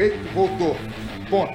respeito, voltou. Ponto.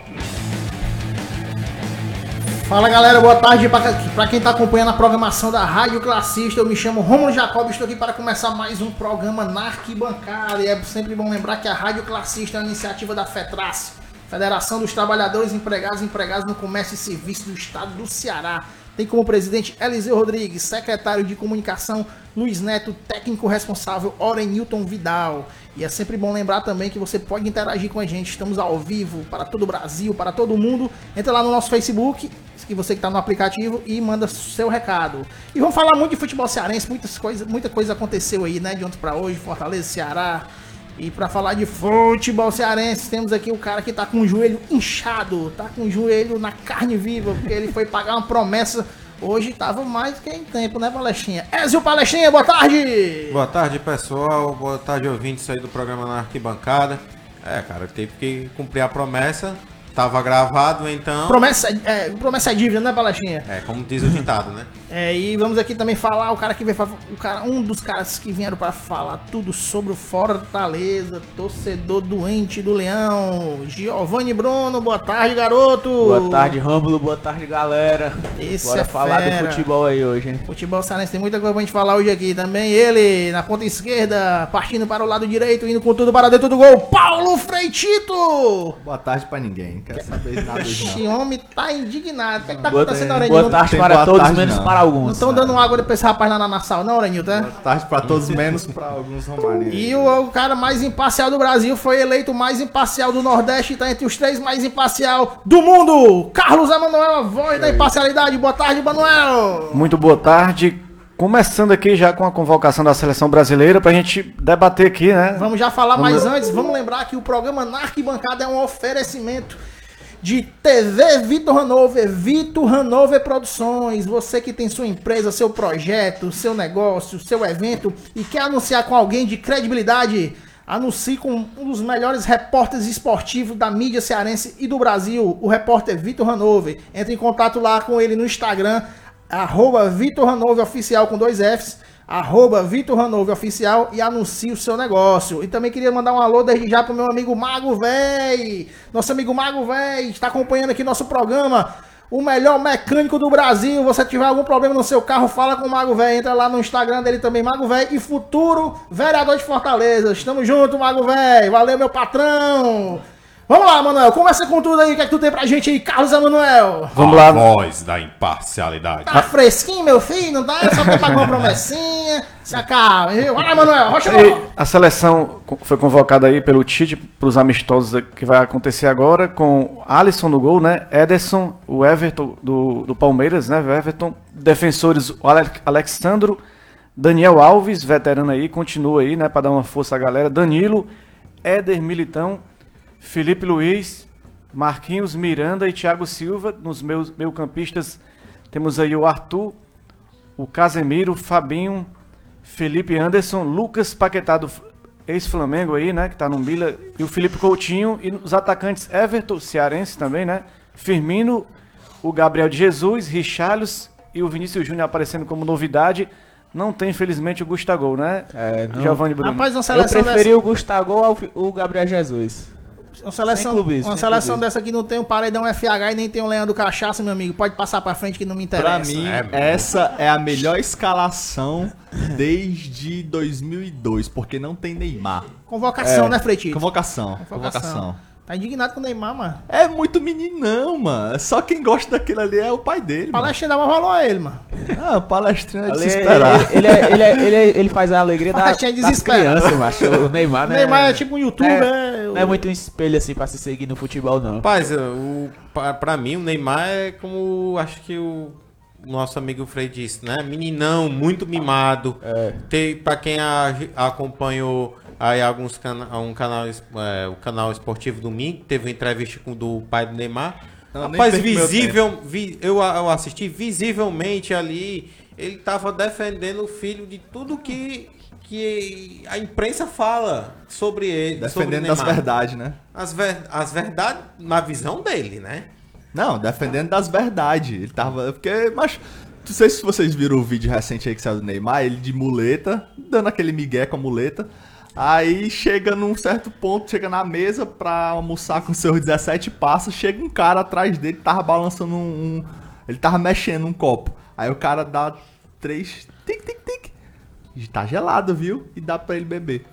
Fala galera, boa tarde para quem está acompanhando a programação da Rádio Classista. Eu me chamo Romulo Jacob, estou aqui para começar mais um programa na arquibancada. E é sempre bom lembrar que a Rádio Classista é uma iniciativa da FETRAS, Federação dos Trabalhadores, Empregados e Empregados no Comércio e Serviço do Estado do Ceará. Tem como presidente Eliseu Rodrigues, secretário de comunicação Luiz Neto, técnico responsável Orenilton Vidal. E é sempre bom lembrar também que você pode interagir com a gente. Estamos ao vivo para todo o Brasil, para todo mundo. Entra lá no nosso Facebook, e você que está no aplicativo, e manda seu recado. E vamos falar muito de futebol cearense. Muitas coisas, muita coisa aconteceu aí, né? De ontem para hoje, Fortaleza, Ceará. E para falar de futebol cearense, temos aqui o cara que tá com o joelho inchado, tá com o joelho na carne viva, porque ele foi pagar uma promessa. Hoje tava mais que em tempo, né, Palestrinha? Ezio Palestrinha, boa tarde! Boa tarde, pessoal. Boa tarde, ouvintes aí do programa na arquibancada. É, cara, teve que cumprir a promessa. Tava gravado, então. Promessa é, promessa é dívida, né, Palachinha? É, como diz o ditado, né? É, e vamos aqui também falar, o cara que veio o cara, um dos caras que vieram para falar tudo sobre o Fortaleza, torcedor doente do Leão, Giovanni Bruno, boa tarde, garoto. Boa tarde, Rômulo, boa tarde, galera. Esse Bora é falar fera. do futebol aí hoje, hein? Futebol cearense tem muita coisa pra gente falar hoje aqui também. Ele, na ponta esquerda, partindo para o lado direito, indo com tudo para dentro do gol, Paulo Freitito. Boa tarde pra ninguém, não quero saber nada Esse homem tá indignado. O que, é que tá Boa, acontecendo, boa Aurenilton? tarde para boa todos, tarde, menos não. para Não alguns. estão dando água pra esse rapaz lá na, na sala, não, Aurenilton? é? Boa tarde pra todos, menos pra alguns romarinhos. E o, o cara mais imparcial do Brasil foi eleito o mais imparcial do Nordeste e tá entre os três mais imparcial do mundo. Carlos Emanuel, a voz da imparcialidade. Boa tarde, Emanuel. Muito boa tarde. Começando aqui já com a convocação da seleção brasileira pra gente debater aqui, né? Vamos já falar mais antes. Vamos lembrar que o programa na Arquibancada é um oferecimento de TV Vitor Hanover, Vitor Hanover Produções. Você que tem sua empresa, seu projeto, seu negócio, seu evento e quer anunciar com alguém de credibilidade, anuncie com um dos melhores repórteres esportivos da mídia cearense e do Brasil, o repórter Vitor Hanover. Entre em contato lá com ele no Instagram, arroba Vitor Hanover Oficial com dois Fs arroba Vitor Hanover Oficial e anuncie o seu negócio. E também queria mandar um alô desde já pro meu amigo Mago Véi. Nosso amigo Mago Véi está acompanhando aqui nosso programa. O melhor mecânico do Brasil. Você tiver algum problema no seu carro, fala com o Mago Véi. Entra lá no Instagram dele também, Mago Véi. E futuro vereador de Fortaleza. Estamos juntos, Mago Véi. Valeu, meu patrão. Vamos lá, Manuel. Começa com tudo aí. O que é que tu tem pra gente aí, Carlos Emanuel? Vamos lá. Voz da imparcialidade. Tá fresquinho, meu filho? Não tá? Só tem pagar uma promessinha. Se acalma, viu? Vai lá, Manuel. Rocha E a seleção foi convocada aí pelo Tite para os amistosos que vai acontecer agora com Alisson no gol, né? Ederson, o Everton do, do Palmeiras, né? O Everton, defensores o Ale- Alexandro, Daniel Alves, veterano aí, continua aí, né? Para dar uma força à galera. Danilo, Éder Militão, Felipe Luiz, Marquinhos Miranda e Thiago Silva. Nos meus meio campistas temos aí o Arthur, o Casemiro, Fabinho, Felipe Anderson, Lucas Paquetá do ex-Flamengo aí, né, que tá no Mila, e o Felipe Coutinho, e os atacantes Everton, cearense também, né, Firmino, o Gabriel de Jesus, Richarlison e o Vinícius Júnior aparecendo como novidade. Não tem, infelizmente, o Gustavo, né? É, não. Giovanni Bruno. Rapaz, Eu preferi o Gustavo ao o Gabriel Jesus. Uma seleção, clubismo, uma seleção dessa aqui não tem um paredão FH e nem tem um Leandro Cachaça, meu amigo. Pode passar pra frente que não me interessa. Pra mim, É, essa é a melhor escalação desde 2002, porque não tem Neymar. Convocação, É, né, Freitito? Convocação, convocação. Tá indignado com o Neymar, mano. É muito meninão, mano. Só quem gosta daquele ali é o pai dele, mano. Palestina dá uma valor a ele, mano. Ah, palestrinha é de Ele, se ele, ele, é- ele, é- ele, é- ele faz a alegria da, das desespera. crianças, macho. O Neymar, O né? Neymar é tipo um youtuber, é, é, Não é muito um espelho assim pra se seguir no futebol, não. Rapaz, o, pra, pra mim o Neymar é como acho que o nosso amigo Frei disse, né? Meninão, muito mimado. É. Tem, pra quem a- acompanhou aí alguns cana um canal, é, o canal esportivo domingo, teve uma entrevista com o do pai do Neymar. Não, Rapaz, visível, vi- eu, eu assisti visivelmente ali, ele tava defendendo o filho de tudo que, que a imprensa fala sobre ele. sobre Defendendo das Neymar. verdades, né? As, ver, as verdades na visão dele, né? Não, defendendo das verdades. Ele tava. Porque, mas. Não sei se vocês viram o vídeo recente aí que saiu do Neymar, ele de muleta, dando aquele migué com a muleta. Aí chega num certo ponto, chega na mesa pra almoçar com seus 17 passos, chega um cara atrás dele, tava balançando um, um- Ele tava mexendo um copo. Aí o cara dá três. Tic, tic, tic. E Tá gelado, viu? E dá pra ele beber.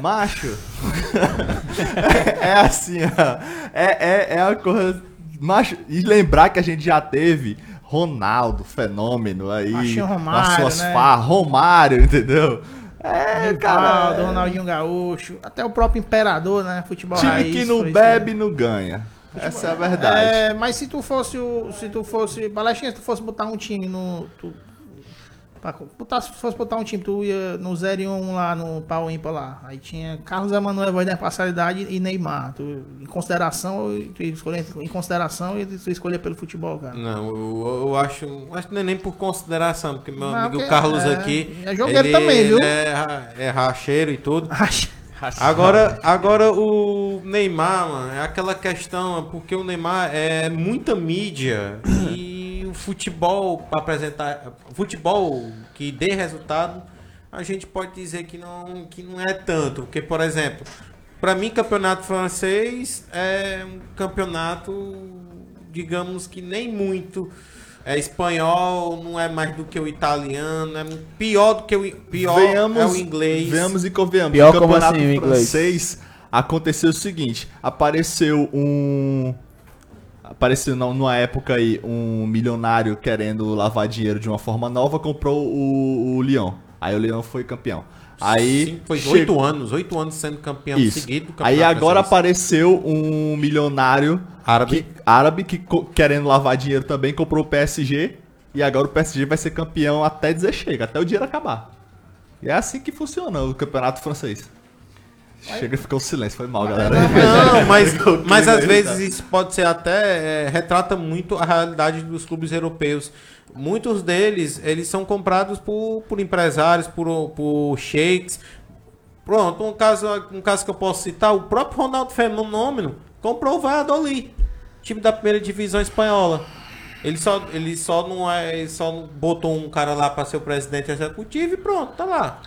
Macho. é, é assim, ó. É, é, é a coisa. Macho, e lembrar que a gente já teve Ronaldo, fenômeno aí. Machinho nas Romário, suas né? farras, Romário, entendeu? É, cara. Rivaldo, Ronaldinho Gaúcho, até o próprio Imperador, né? Futebol Time raiz. que não bebe não ganha. Essa é a verdade. É, mas se tu fosse o. Se tu fosse. Palestina, se tu fosse botar um time no. Tu, pra botar, se fosse botar um time, tu ia no 0 e 1 lá no pau ímpar lá. Aí tinha Carlos Emanuel voz da parcialidade e Neymar. Tu, em consideração, tu ia escolher, em consideração e tu escolher pelo futebol, cara. Não, eu, eu acho. Acho que não é nem por consideração, porque meu Não, amigo porque Carlos é- aqui. é jogueiro também, viu? ele É, é racheiro e tudo. Agora, agora o Neymar, mano, é aquela questão, porque o Neymar é muita mídia e futebol para apresentar, futebol que dê resultado, a gente pode dizer que não, que não é tanto, porque por exemplo, para mim campeonato francês é um campeonato, digamos que nem muito é espanhol, não é mais do que o italiano, é pior do que o pior é o inglês. Venhamos e convenhamos. Pior no como campeonato assim, o inglês? francês aconteceu o seguinte: apareceu um. Apareceu numa época aí um milionário querendo lavar dinheiro de uma forma nova, comprou o, o Lyon. Aí o Lyon foi campeão. Aí Sim, foi oito anos, oito anos sendo campeão Isso. seguido. do Aí agora apareceu um milionário Árabe. que, árabe que querendo lavar dinheiro também comprou o PSG e agora o PSG vai ser campeão até dizer chega, até o dinheiro acabar. E é assim que funciona o campeonato francês. Chega e ficou silêncio, foi mal, galera. Não, mas, mas às vezes isso pode ser até. é, retrata muito a realidade dos clubes europeus. Muitos deles, eles são comprados por, por empresários, por, por sheiks. Pronto, um caso, um caso que eu posso citar, o próprio Ronaldo Fenômeno comprou o Valladolid, time da primeira divisão espanhola. Ele só, ele só não é, ele só botou um cara lá para ser o presidente executivo e pronto, tá lá.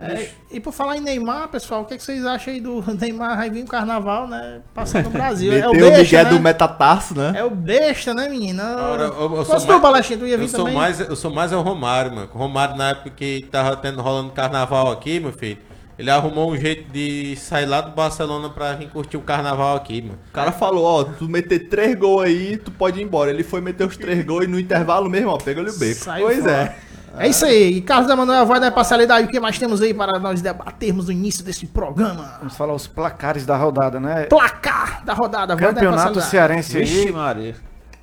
É, e por falar em Neymar, pessoal, o que, que vocês acham aí do Neymar vai vir o carnaval, né? Passando no Brasil. é o o besta, Miguel né? do Metatarso, né? É o besta, né, menina? Ora, eu- eu sou Fosse tu, mais- Palestina, tu ia vir eu sou também? mais Eu sou mais é o Romário, mano. O Romário, na época que tava tendo, rolando carnaval aqui, meu filho, ele arrumou um jeito de sair lá do Barcelona pra vir curtir o carnaval aqui, mano. O cara falou, ó, tu meter três gols aí, tu pode ir embora. Ele foi meter os três gols e no intervalo mesmo, ó, pegou-lhe o beco. Saiu pois fora. é. É isso aí. E Carlos Emanuel vai dar parcialidade. O que mais temos aí para nós debatermos no início desse programa? Vamos falar os placares da rodada, né? Placar da rodada. Vai dar Campeonato. Cearense Vixe, aí, Maria.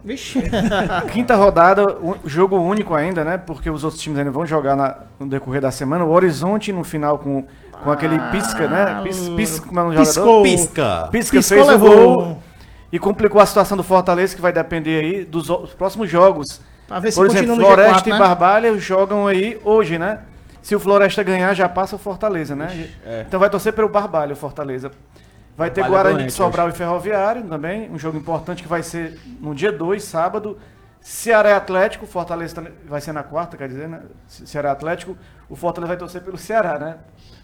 Vixe. quinta rodada, o- jogo único ainda, né? Porque os outros times ainda vão jogar na- no decorrer da semana. O Horizonte no final com, com aquele pisca, né? Pis, pisca, como é o Piscou. jogador? Pisca! Pisca Piscou, fez o levou. gol e complicou a situação do Fortaleza, que vai depender aí dos o- os próximos jogos. Pra ver se Por exemplo, Floresta G4, e né? Barbalha jogam aí hoje, né? Se o Floresta ganhar, já passa o Fortaleza, né? Então vai torcer pelo Barbalha, o Fortaleza. Vai ter Barbalha Guarani de doente Sobral e Ferroviário também, um jogo importante que vai ser no dia 2, sábado. Ceará e Atlético, Fortaleza vai ser na quarta, quer dizer, né? Ce- Ceará e Atlético, o Fortaleza vai torcer pelo Ceará, né?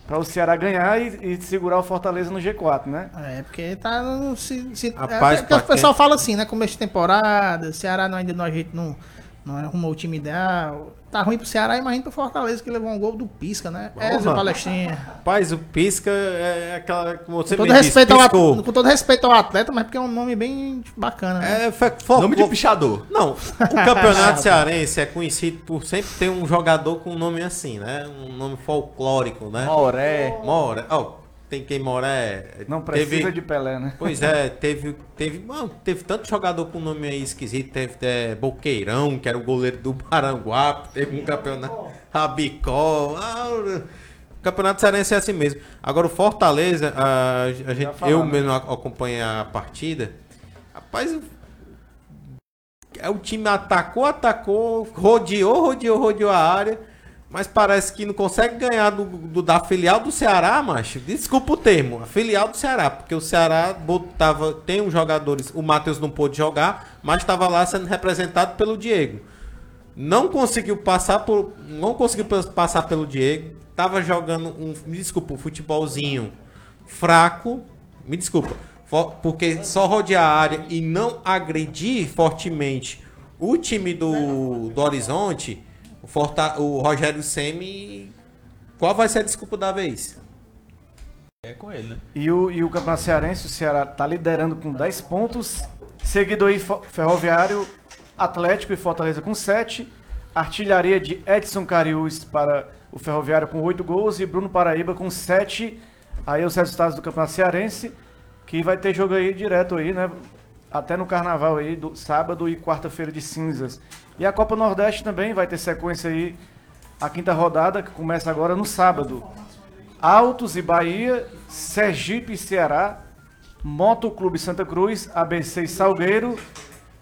Para o Ceará ganhar e, e segurar o Fortaleza no G4, né? É, porque tá. Se, se, Rapaz, é, porque o pessoal fala assim, né? Começo de temporada, Ceará não, ainda não, a gente não, não arrumou o time ideal. Tá ruim pro Ceará, imagina pro Fortaleza que levou um gol do Pisca, né? É, Zé Palestrinha. Rapaz, o Pisca é aquela. Como você Com todo, respeito ao atleta, com todo respeito ao atleta, mas porque é um nome bem bacana, né? É, foi, Nome de pichador. Não, o campeonato cearense é conhecido por sempre ter um jogador com um nome assim, né? Um nome folclórico, né? Moré. Moré. Ó, tem quem Moré. Não precisa teve, de Pelé, né? Pois é, teve, teve, mano, teve tanto jogador com nome aí esquisito. Teve é, Boqueirão, que era o goleiro do Maranguape. Teve um campeonato Rabicó. Ah, o campeonato cearense é assim mesmo. Agora o Fortaleza, a, a gente, falar, eu né? mesmo ac- acompanhei a partida. Rapaz, é, o time atacou, atacou, rodeou, rodeou, rodeou a área. Mas parece que não consegue ganhar do, do- da filial do Ceará, macho. Desculpa o termo, a filial do Ceará, porque o Ceará botava, tem uns jogadores, o Matheus não pôde jogar, mas estava lá sendo representado pelo Diego. Não conseguiu passar por, não conseguiu pas- passar pelo Diego. tava jogando um, me desculpa, um futebolzinho fraco, me desculpa, porque só rodear a área e não agredir fortemente o time do, do Horizonte, o, Forta, o Rogério Ceni, qual vai ser a desculpa da vez? É com ele, né? E o, e o Campeonato Cearense, o Ceará tá liderando com 10 pontos. Seguido aí Ferroviário, Atlético e Fortaleza com 7. Artilharia de Edson Cariús para o Ferroviário com 8 gols e Bruno Paraíba com 7. Aí os resultados do Campeonato Cearense, que vai ter jogo aí direto aí, né? Até no carnaval aí, do sábado e quarta-feira de cinzas. E a Copa Nordeste também vai ter sequência aí, a quinta rodada, que começa agora no sábado. Altos e Bahia, Sergipe e Ceará, Moto Clube Santa Cruz, ABC e Salgueiro.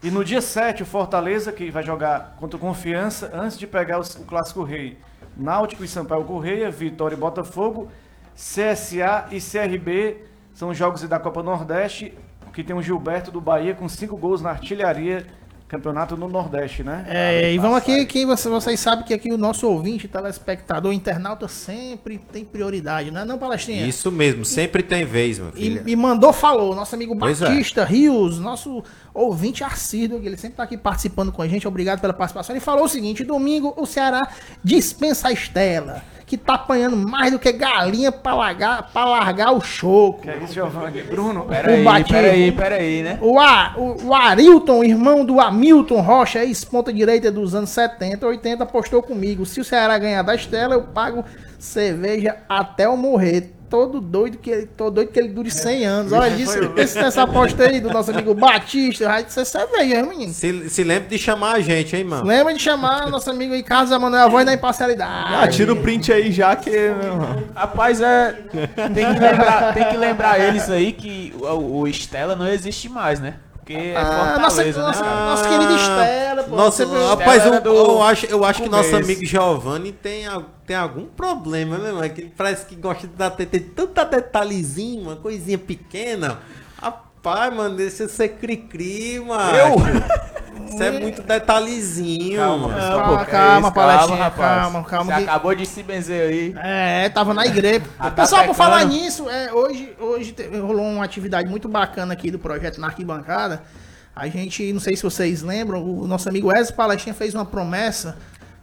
E no dia 7, o Fortaleza, que vai jogar contra o Confiança, antes de pegar o Clássico Rei. Náutico e Sampaio Correia, Vitória e Botafogo, CSA e CRB, são os jogos da Copa Nordeste, que tem o Gilberto do Bahia com 5 gols na artilharia, campeonato no Nordeste, né? É, e vamos aqui, que você- vocês sabem que aqui o nosso ouvinte, telespectador, internauta sempre tem prioridade, não é não, Palestrinha? Isso mesmo, sempre tem vez, meu E, filho. e mandou, falou, nosso amigo Pois é. Batista Rios, nosso ouvinte assíduo, que ele sempre tá aqui participando com a gente, obrigado pela participação. Ele falou o seguinte: domingo o Ceará dispensa a Estela, que tá apanhando mais do que galinha pra largar, pra largar o choco. Que é isso, Giovanni? Bruno, Peraí, peraí, peraí, né? O, A, o, o Arilton, irmão do Hamilton Rocha, ex-ponta direita dos anos 70, 80, apostou comigo. Se o Ceará ganhar da Estela, eu pago cerveja até eu morrer. Todo doido que ele, todo doido que ele dure 100 anos. Olha, disse, esse nessa aposta aí do nosso amigo Batista, vai ser cerveja, hein, menino? Se, se lembre de chamar a gente, hein, mano? Lembra de chamar nosso amigo aí, Carlos Emanuel, a voz da imparcialidade. Ah, tira o print aí já que. meu irmão. Rapaz, é. Tem que lembrar, tem que lembrar eles aí que o, o Estela não existe mais, né? Porque é Ah, nossa, Fortaleza, nossa, né? nossa querida Estela, pô. Nossa, Você- rapaz, eu, do eu acho, eu acho que nosso amigo Giovanni tem, tem algum problema, né, mano? Que ele parece que gosta de dar, ter, ter tanta detalhezinho, uma coisinha pequena. Rapaz, mano, deixa eu ser cri-cri, mano. Eu? Isso é muito detalhezinho, Calma, mano. Calma, Calma, calma, Palestinha, rapaz. calma, calma Você que- acabou de se benzer aí. É, tava na igreja. Tá Pessoal, por falar nisso, é, hoje, hoje rolou uma atividade muito bacana aqui do projeto na arquibancada. A gente, não sei se vocês lembram, o nosso amigo Ezio Palestinha fez uma promessa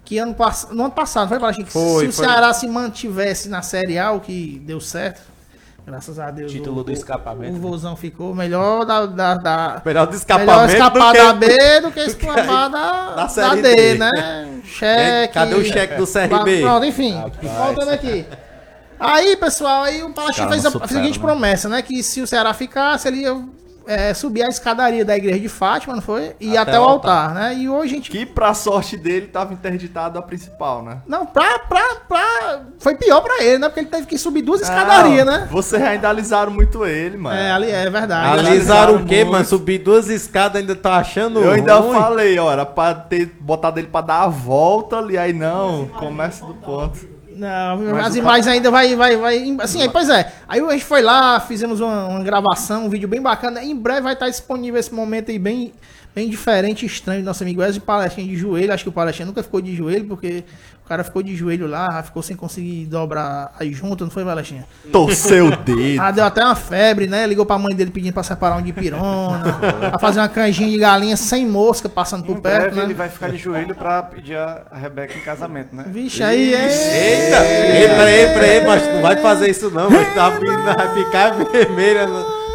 que ano pass... no ano passado, foi Palestinha? Que Foi, se o foi. Ceará se mantivesse na Série A, o que deu certo. Graças a Deus. Título o, do escapamento. O Vozão ficou melhor da. da, da Melhor do melhor escapamento escapar do que... da B do que escapar da, da da, D, D. né? Cheque. Cadê o cheque do CRB? Pronto, enfim. Voltando aqui. Aí, pessoal, aí o Palestina caras fez a, a seguinte né? promessa, né? Que se o Ceará ficasse, ele ia é, subir a escadaria da igreja de Fátima, não foi? E até, Até o o altar, né? E hoje a gente. Que pra sorte dele tava interditado a principal, né? Não, pra, pra, pra. Foi pior pra ele, né? Porque ele teve que subir duas escadarias, Não, né? Vocês ainda alisaram muito ele, mano. É, ali é verdade. Alisaram o quê, muito. mano? Subir duas escadas ainda tá achando Eu ainda ruim? falei, ó, era pra ter botado ele pra dar a volta ali, aí não, começa do ponto. Não, as imagens ainda vai, vai, vai. Assim, aí, pois é. Aí a gente foi lá, fizemos uma, uma gravação, um vídeo bem bacana. Em breve vai estar disponível esse momento aí bem, bem diferente e estranho do nosso amigo Wesley Palestina de joelho. Acho que o Palestina nunca ficou de joelho, porque o cara ficou de joelho lá, ficou sem conseguir dobrar aí junto, não foi, Palestina? Torceu o dedo. Ah, deu até uma febre, né? Ligou pra mãe dele pedindo pra separar um de pirona, pra fazer uma canjinha de galinha sem mosca passando por Em perto, breve né? ele vai ficar de joelho pra pedir a Rebeca em casamento, né? Vixe, aí é. Eita! Ei, peraí, peraí, mas não vai fazer isso não, mas tá ficar vermelha.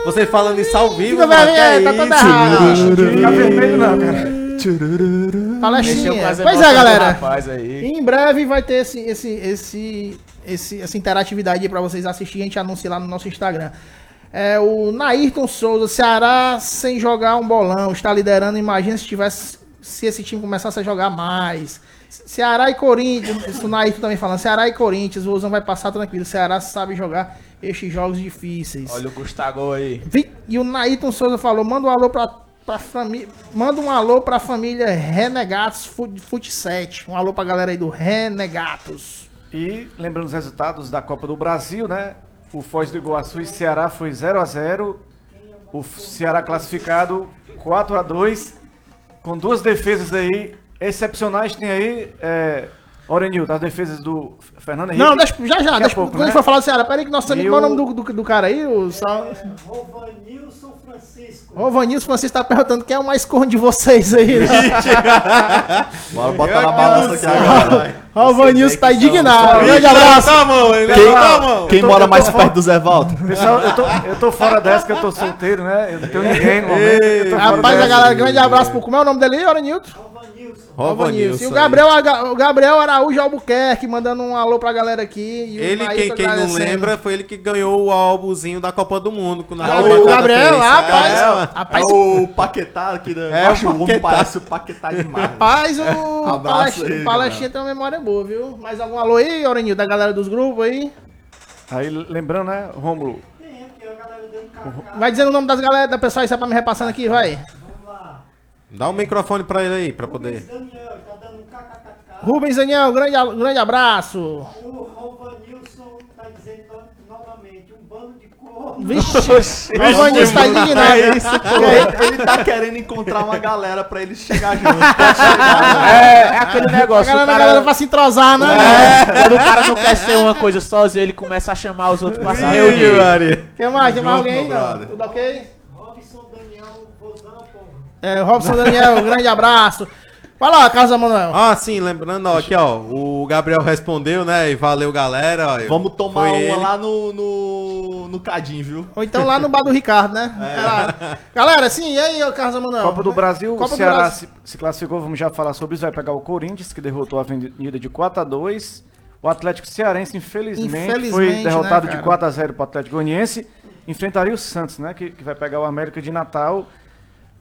Você falando isso ao vivo, Fica mano, vermelho, é tá toda errada. Não fica vermelho não, cara. Mexeu com Palestinha. as Pois é, galera. Em breve vai ter esse, esse, esse, esse- essa interatividade aí pra vocês assistirem. A gente anuncia lá no nosso Instagram. É, o Nairton Souza, Ceará sem jogar um bolão, está liderando. Imagina se tivesse se esse time começasse a jogar mais. Ceará e Corinthians, o Nairton também falando. Ceará e Corinthians, o Ozão vai passar tranquilo. Ceará sabe jogar estes jogos difíceis. Olha o Gustavo aí. E o Nairton Souza falou: manda um alô pra, pra família. Manda um alô pra família Renegatos Fut, Fut 7. Um alô pra galera aí do Renegatos. E lembrando os resultados da Copa do Brasil, né? O Foz do Iguaçu e Ceará foi 0 a 0 O Ceará classificado 4 a 2 com duas defesas aí excepcionais. Tem aí é, Orenildo, as defesas do Fernando Henrique. Não, deixa, já já, deixa, pouco, quando a gente né? for falar do Ceará, peraí que nosso amigo, qual é o nome do, do, do cara aí? O Sal... Rovanilson Francisco. Ô, Vanilson Francisco tá perguntando quem é o mais corno de vocês aí, né? Bora botar na balança aqui agora. Ó, o Vanilson tá indignado. Grande abraço. a mão, ele Quem, mão. quem mora mais perto do Zé Valdo? Pessoal, eu tô, eu tô fora dessa que eu tô solteiro, né? Eu não tenho ninguém no momento. eu tô fora Rapaz, a galera, grande abraço pro. Como é o nome dele aí, Orenilton? E o. Gabriel, o Gabriel Araújo Albuquerque mandando um alô pra galera aqui. E Ele, quem, quem não lembra, foi ele que ganhou o álbumzinho da Copa do Mundo. Com Ah, o Gabriel, rapaz, É, rapaz, É o Paquetá aqui da. É, Acho o o homem Paquetá. parece o Paquetá demais. rapaz, o Palestina tem uma memória boa, viu? Mais algum alô aí, Orenilton, da galera dos grupos aí? Aí, lembrando, né, cacá. Vai dizendo o nome das galera, da pessoa aí, só pra me repassando aqui, vai. Dá o microfone pra ele aí, pra poder. Daniel tá dando um kkkk. Rubens Daniel, grande, a- grande abraço. O Rovanilson tá dizendo no- novamente, um bando de corno. Vixe, o Vanilson tá indignado. É isso, pô. Ele, ele tá querendo encontrar uma galera pra eles chegar junto. É, é aquele A negócio. galera, o a cara- galera pra se entrosar, né? Quando o cara não quer ser uma coisa sozinho, ele começa a chamar os outros pra se reunir. Maria. Tem mais? Tem mais alguém aí? meu Não? brother. Tudo ok? Robson Daniel Vozão, pô. É, Robson Daniel, grande abraço. Vai lá, Casa Manuel. Ah, sim, lembrando, ó, aqui, ó, o Gabriel respondeu, né, e valeu, galera. ó, Vamos tomar uma ele. lá no, no, no Cadim, viu? Ou então lá no bar do Ricardo, né? Lá. Galera, sim, e aí, ô Casa Manuel? Copa do Brasil, Copa o do Ceará Brasil. se, se classificou, vamos já falar sobre isso, vai pegar o Corinthians, que derrotou a Avenida de 4 a 2 O Atlético Cearense, infelizmente, Infelizmente, foi né, derrotado cara? de 4 a 0 para o Atlético Goianiense. Enfrentaria o Santos, né, que, que vai pegar o América de Natal.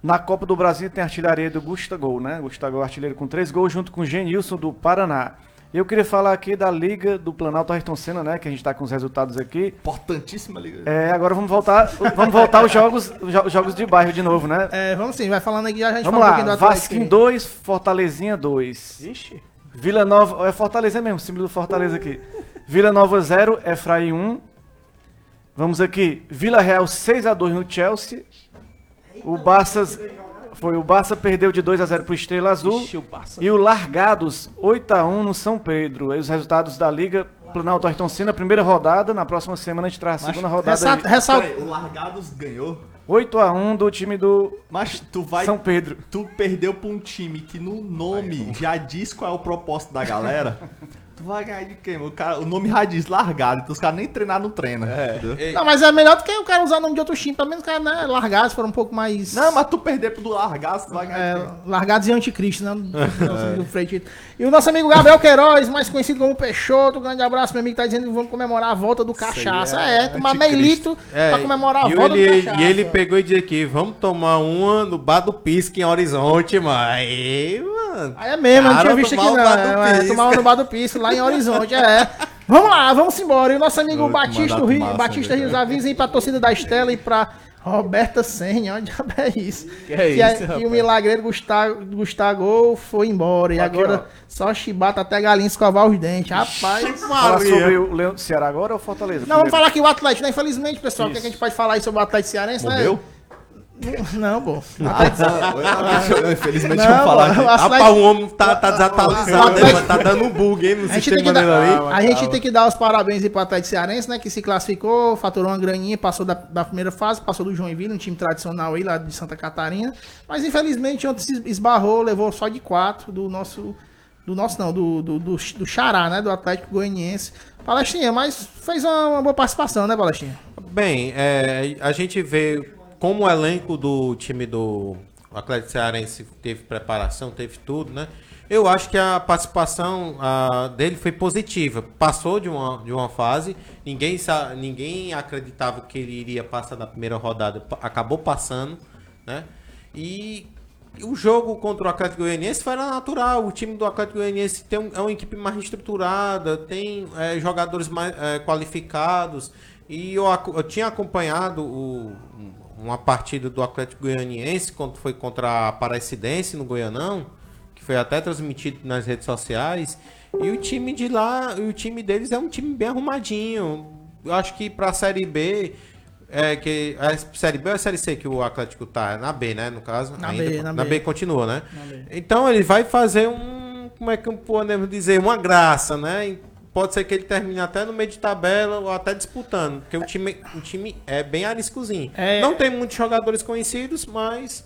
Na Copa do Brasil tem a artilharia do Gustavo, né? Gustavo artilheiro com 3 gols, junto com o Genilson do Paraná. Eu queria falar aqui da Liga do Planalto Ayrton Senna, né? Que a gente tá com os resultados aqui. Importantíssima liga. É, agora vamos voltar, vamos voltar aos jogos, os jo- jogos de bairro de novo, né? É, vamos sim, vai falando aqui, já a gente Vamos fala um pouquinho do lá, Atlético. Vasquinho 2, Fortalezinha 2. Vixe. Vila Nova, é Fortaleza mesmo, símbolo do Fortaleza aqui. Vila Nova 0, Efraim 1. Vamos aqui, Vila Real 6 a 2 no Chelsea. O Barça foi o Barça perdeu de 2 a 0 pro Estrela Azul. Vixe, o Barça. E o Largados 8 a 1 no São Pedro. Aí os resultados da Liga Planalto Ayrton Senna, primeira rodada, na próxima semana a gente traz a segunda rodada. Ressa- aí. ressal- Peraí, o Largados ganhou. 8 a 1 do time do Mas tu vai. São Pedro. Tu perdeu pra um time que no nome já diz qual é o propósito da galera. tu vai ganhar de quem? O, cara, o nome já diz largado, então os caras nem treinar não treina. entendeu? Não, mas é melhor do que o cara usar o nome de outro time, pelo menos o cara, né, largados, foram um pouco mais... Não, mas tu perder pro do largado, tu vai ganhar É, de quem? largados e anticristo, né? Do-. E o nosso amigo Gabriel Queiroz, mais conhecido como Peixoto, um grande abraço, meu amigo, tá dizendo que vamos comemorar a volta do cachaça. É, tomar meio litro É, pra comemorar a e volta ele, do cachaça. E ele pegou e disse aqui, vamos tomar uma no bar do Pisca em Horizonte, mas aí, mano... Aí é mesmo, não Cara, tinha visto aqui tomar não. É, é, tomar no bar do Pisco, lá em Horizonte, é. Vamos lá, vamos embora. E o nosso amigo Batista, Rio, massa, Batista né, Rios aí pra torcida da Estela e pra Roberta Senha, onde é isso? Que é que, isso, que rapaz? o milagreiro Gustavo, Gustavo foi embora. E Aqui, agora só chibata até galinha escovar os dentes. Rapaz. Falar sobre o Leão do Ceará agora ou Fortaleza? Não, vamos Primeiro. falar aqui o Atlético, né? Infelizmente, pessoal, o que, é que a gente pode falar aí sobre o Atlético Cearense, Morreu? né? Não, pô. Eu, Infelizmente, Não, vamos falar Rapaz, o homem tá, tá desatualizado, né, mano? Tá dando um bug, hein, no A gente, tem sistema que dele ali. dar, a gente tem que dar os parabéns aí pro Atlético Cearense, né? Que se classificou, faturou uma graninha, passou da, da primeira fase, passou do Joinville, um time tradicional aí lá de Santa Catarina. Mas infelizmente ontem se esbarrou, levou só de quatro do nosso. Do nosso não, do, do, do, do Xará, né? Do Atlético Goianiense. Palestrinha, mas fez uma, uma boa participação, né, Palestrinha? Bem, é, a gente vê como o elenco do time do Atlético Cearense teve preparação, teve tudo, né? Eu acho que a participação ah, dele foi positiva. Passou de uma, de uma fase, ninguém, ninguém acreditava que ele iria passar na primeira rodada, acabou passando, né? E o jogo contra o Atlético Goianiense foi natural. O time do Atlético Goianiense tem um- é uma equipe mais estruturada, tem é, jogadores mais é, qualificados. E eu, eu tinha acompanhado o- uma partida do Atlético Goianiense quando foi contra a Aparecidense no Goianão, que foi até transmitido nas redes sociais. E o time de lá, o time deles é um time bem arrumadinho. Eu acho que para a Série B é que a Série B ou a Série C que o Atlético tá? Na B, né, no caso? Na B, na na B. B continua, né? Então ele vai fazer um como é que podemos dizer, uma graça, né? Pode ser que ele termine até no meio de tabela ou até disputando, porque o time, o time é bem ariscozinho. É. Não tem muitos jogadores conhecidos, mas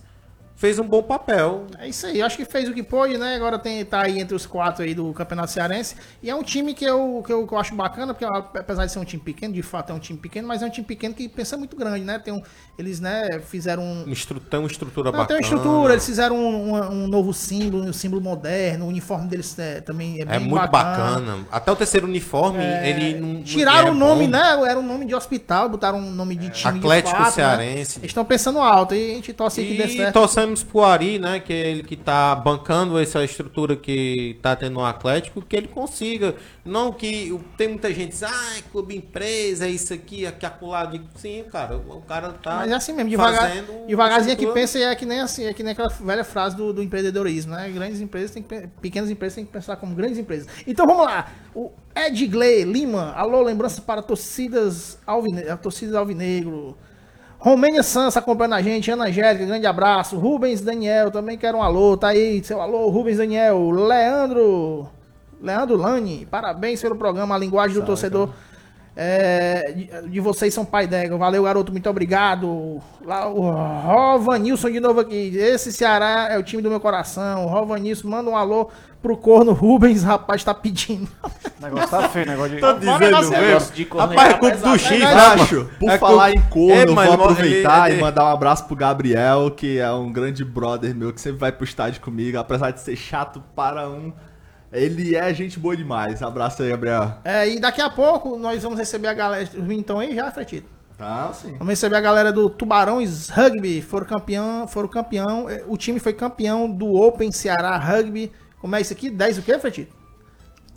fez um bom papel. É isso aí, acho que fez o que pôde, né? Agora tem, tá aí entre os quatro aí do Campeonato Cearense. E é um time que eu, que eu, que eu acho bacana, porque apesar de ser um time pequeno, de fato é um time pequeno, mas é um time pequeno que pensa muito grande, né? Tem um, eles, né, fizeram um, Um estru- Tem uma estrutura Não, tem bacana. uma estrutura, eles fizeram um, um- um novo símbolo, um símbolo moderno, o uniforme deles é, também é É muito bacana. Até o terceiro uniforme, ele não. Tiraram é o nome, bom. né? Era um nome de hospital, botaram um nome de time Atlético de fato, Cearense. Né? Eles estão pensando alto e a gente torce que dê E certo. torcemos pro Ari, né? Que é ele que tá bancando essa estrutura que tá tendo no Atlético, que ele consiga. Não que o- tem muita gente diz, ah, é clube empresa, é isso aqui, aqui, acolá. Digo, Sim, cara, o cara tá. Mas é assim mesmo, devagar, devagarzinho que pensa e é que nem assim, é que nem aquela velha frase do, do empreendedorismo, né? Grandes empresas têm que, pe- pequenas empresas têm que pensar como grandes empresas. Então vamos lá. O Ed Gley Lima, alô, lembrança para torcidas alvine, a torcida alvinegro. Romênia Sansa acompanhando a gente, Ana Angélica, grande abraço. Rubens Daniel, também quero um alô, tá aí, seu alô, Rubens Daniel. Leandro, Leandro Lani, parabéns pelo programa A Linguagem do Torcedor. É, de, de vocês são pai d'égua. Valeu, garoto, muito obrigado. Lá, o Rovanilson de novo aqui. Esse Ceará é o time do meu coração. Rovanilson, manda um alô pro corno Rubens, rapaz, tá pedindo. O negócio tá feio, negócio de. Tô dizendo Negócio de corno Rapaz, é culpa tá do X, Acho, por É falar em corno, É, vou ele- aproveitar ele- e mandar um abraço pro Gabriel, que é um grande brother meu, que sempre vai pro estádio comigo, apesar de ser chato para um. Ele é gente boa demais. Abraço aí, Gabriel. É, e daqui a pouco nós vamos receber a galera. Estão aí já, Fretito? Tá, sim. Vamos receber a galera do Tubarões Rugby. Foram campeão, foram campeão. eh, O time foi campeão do Open Ceará Rugby. Como é isso aqui? 10 o quê, Fretito?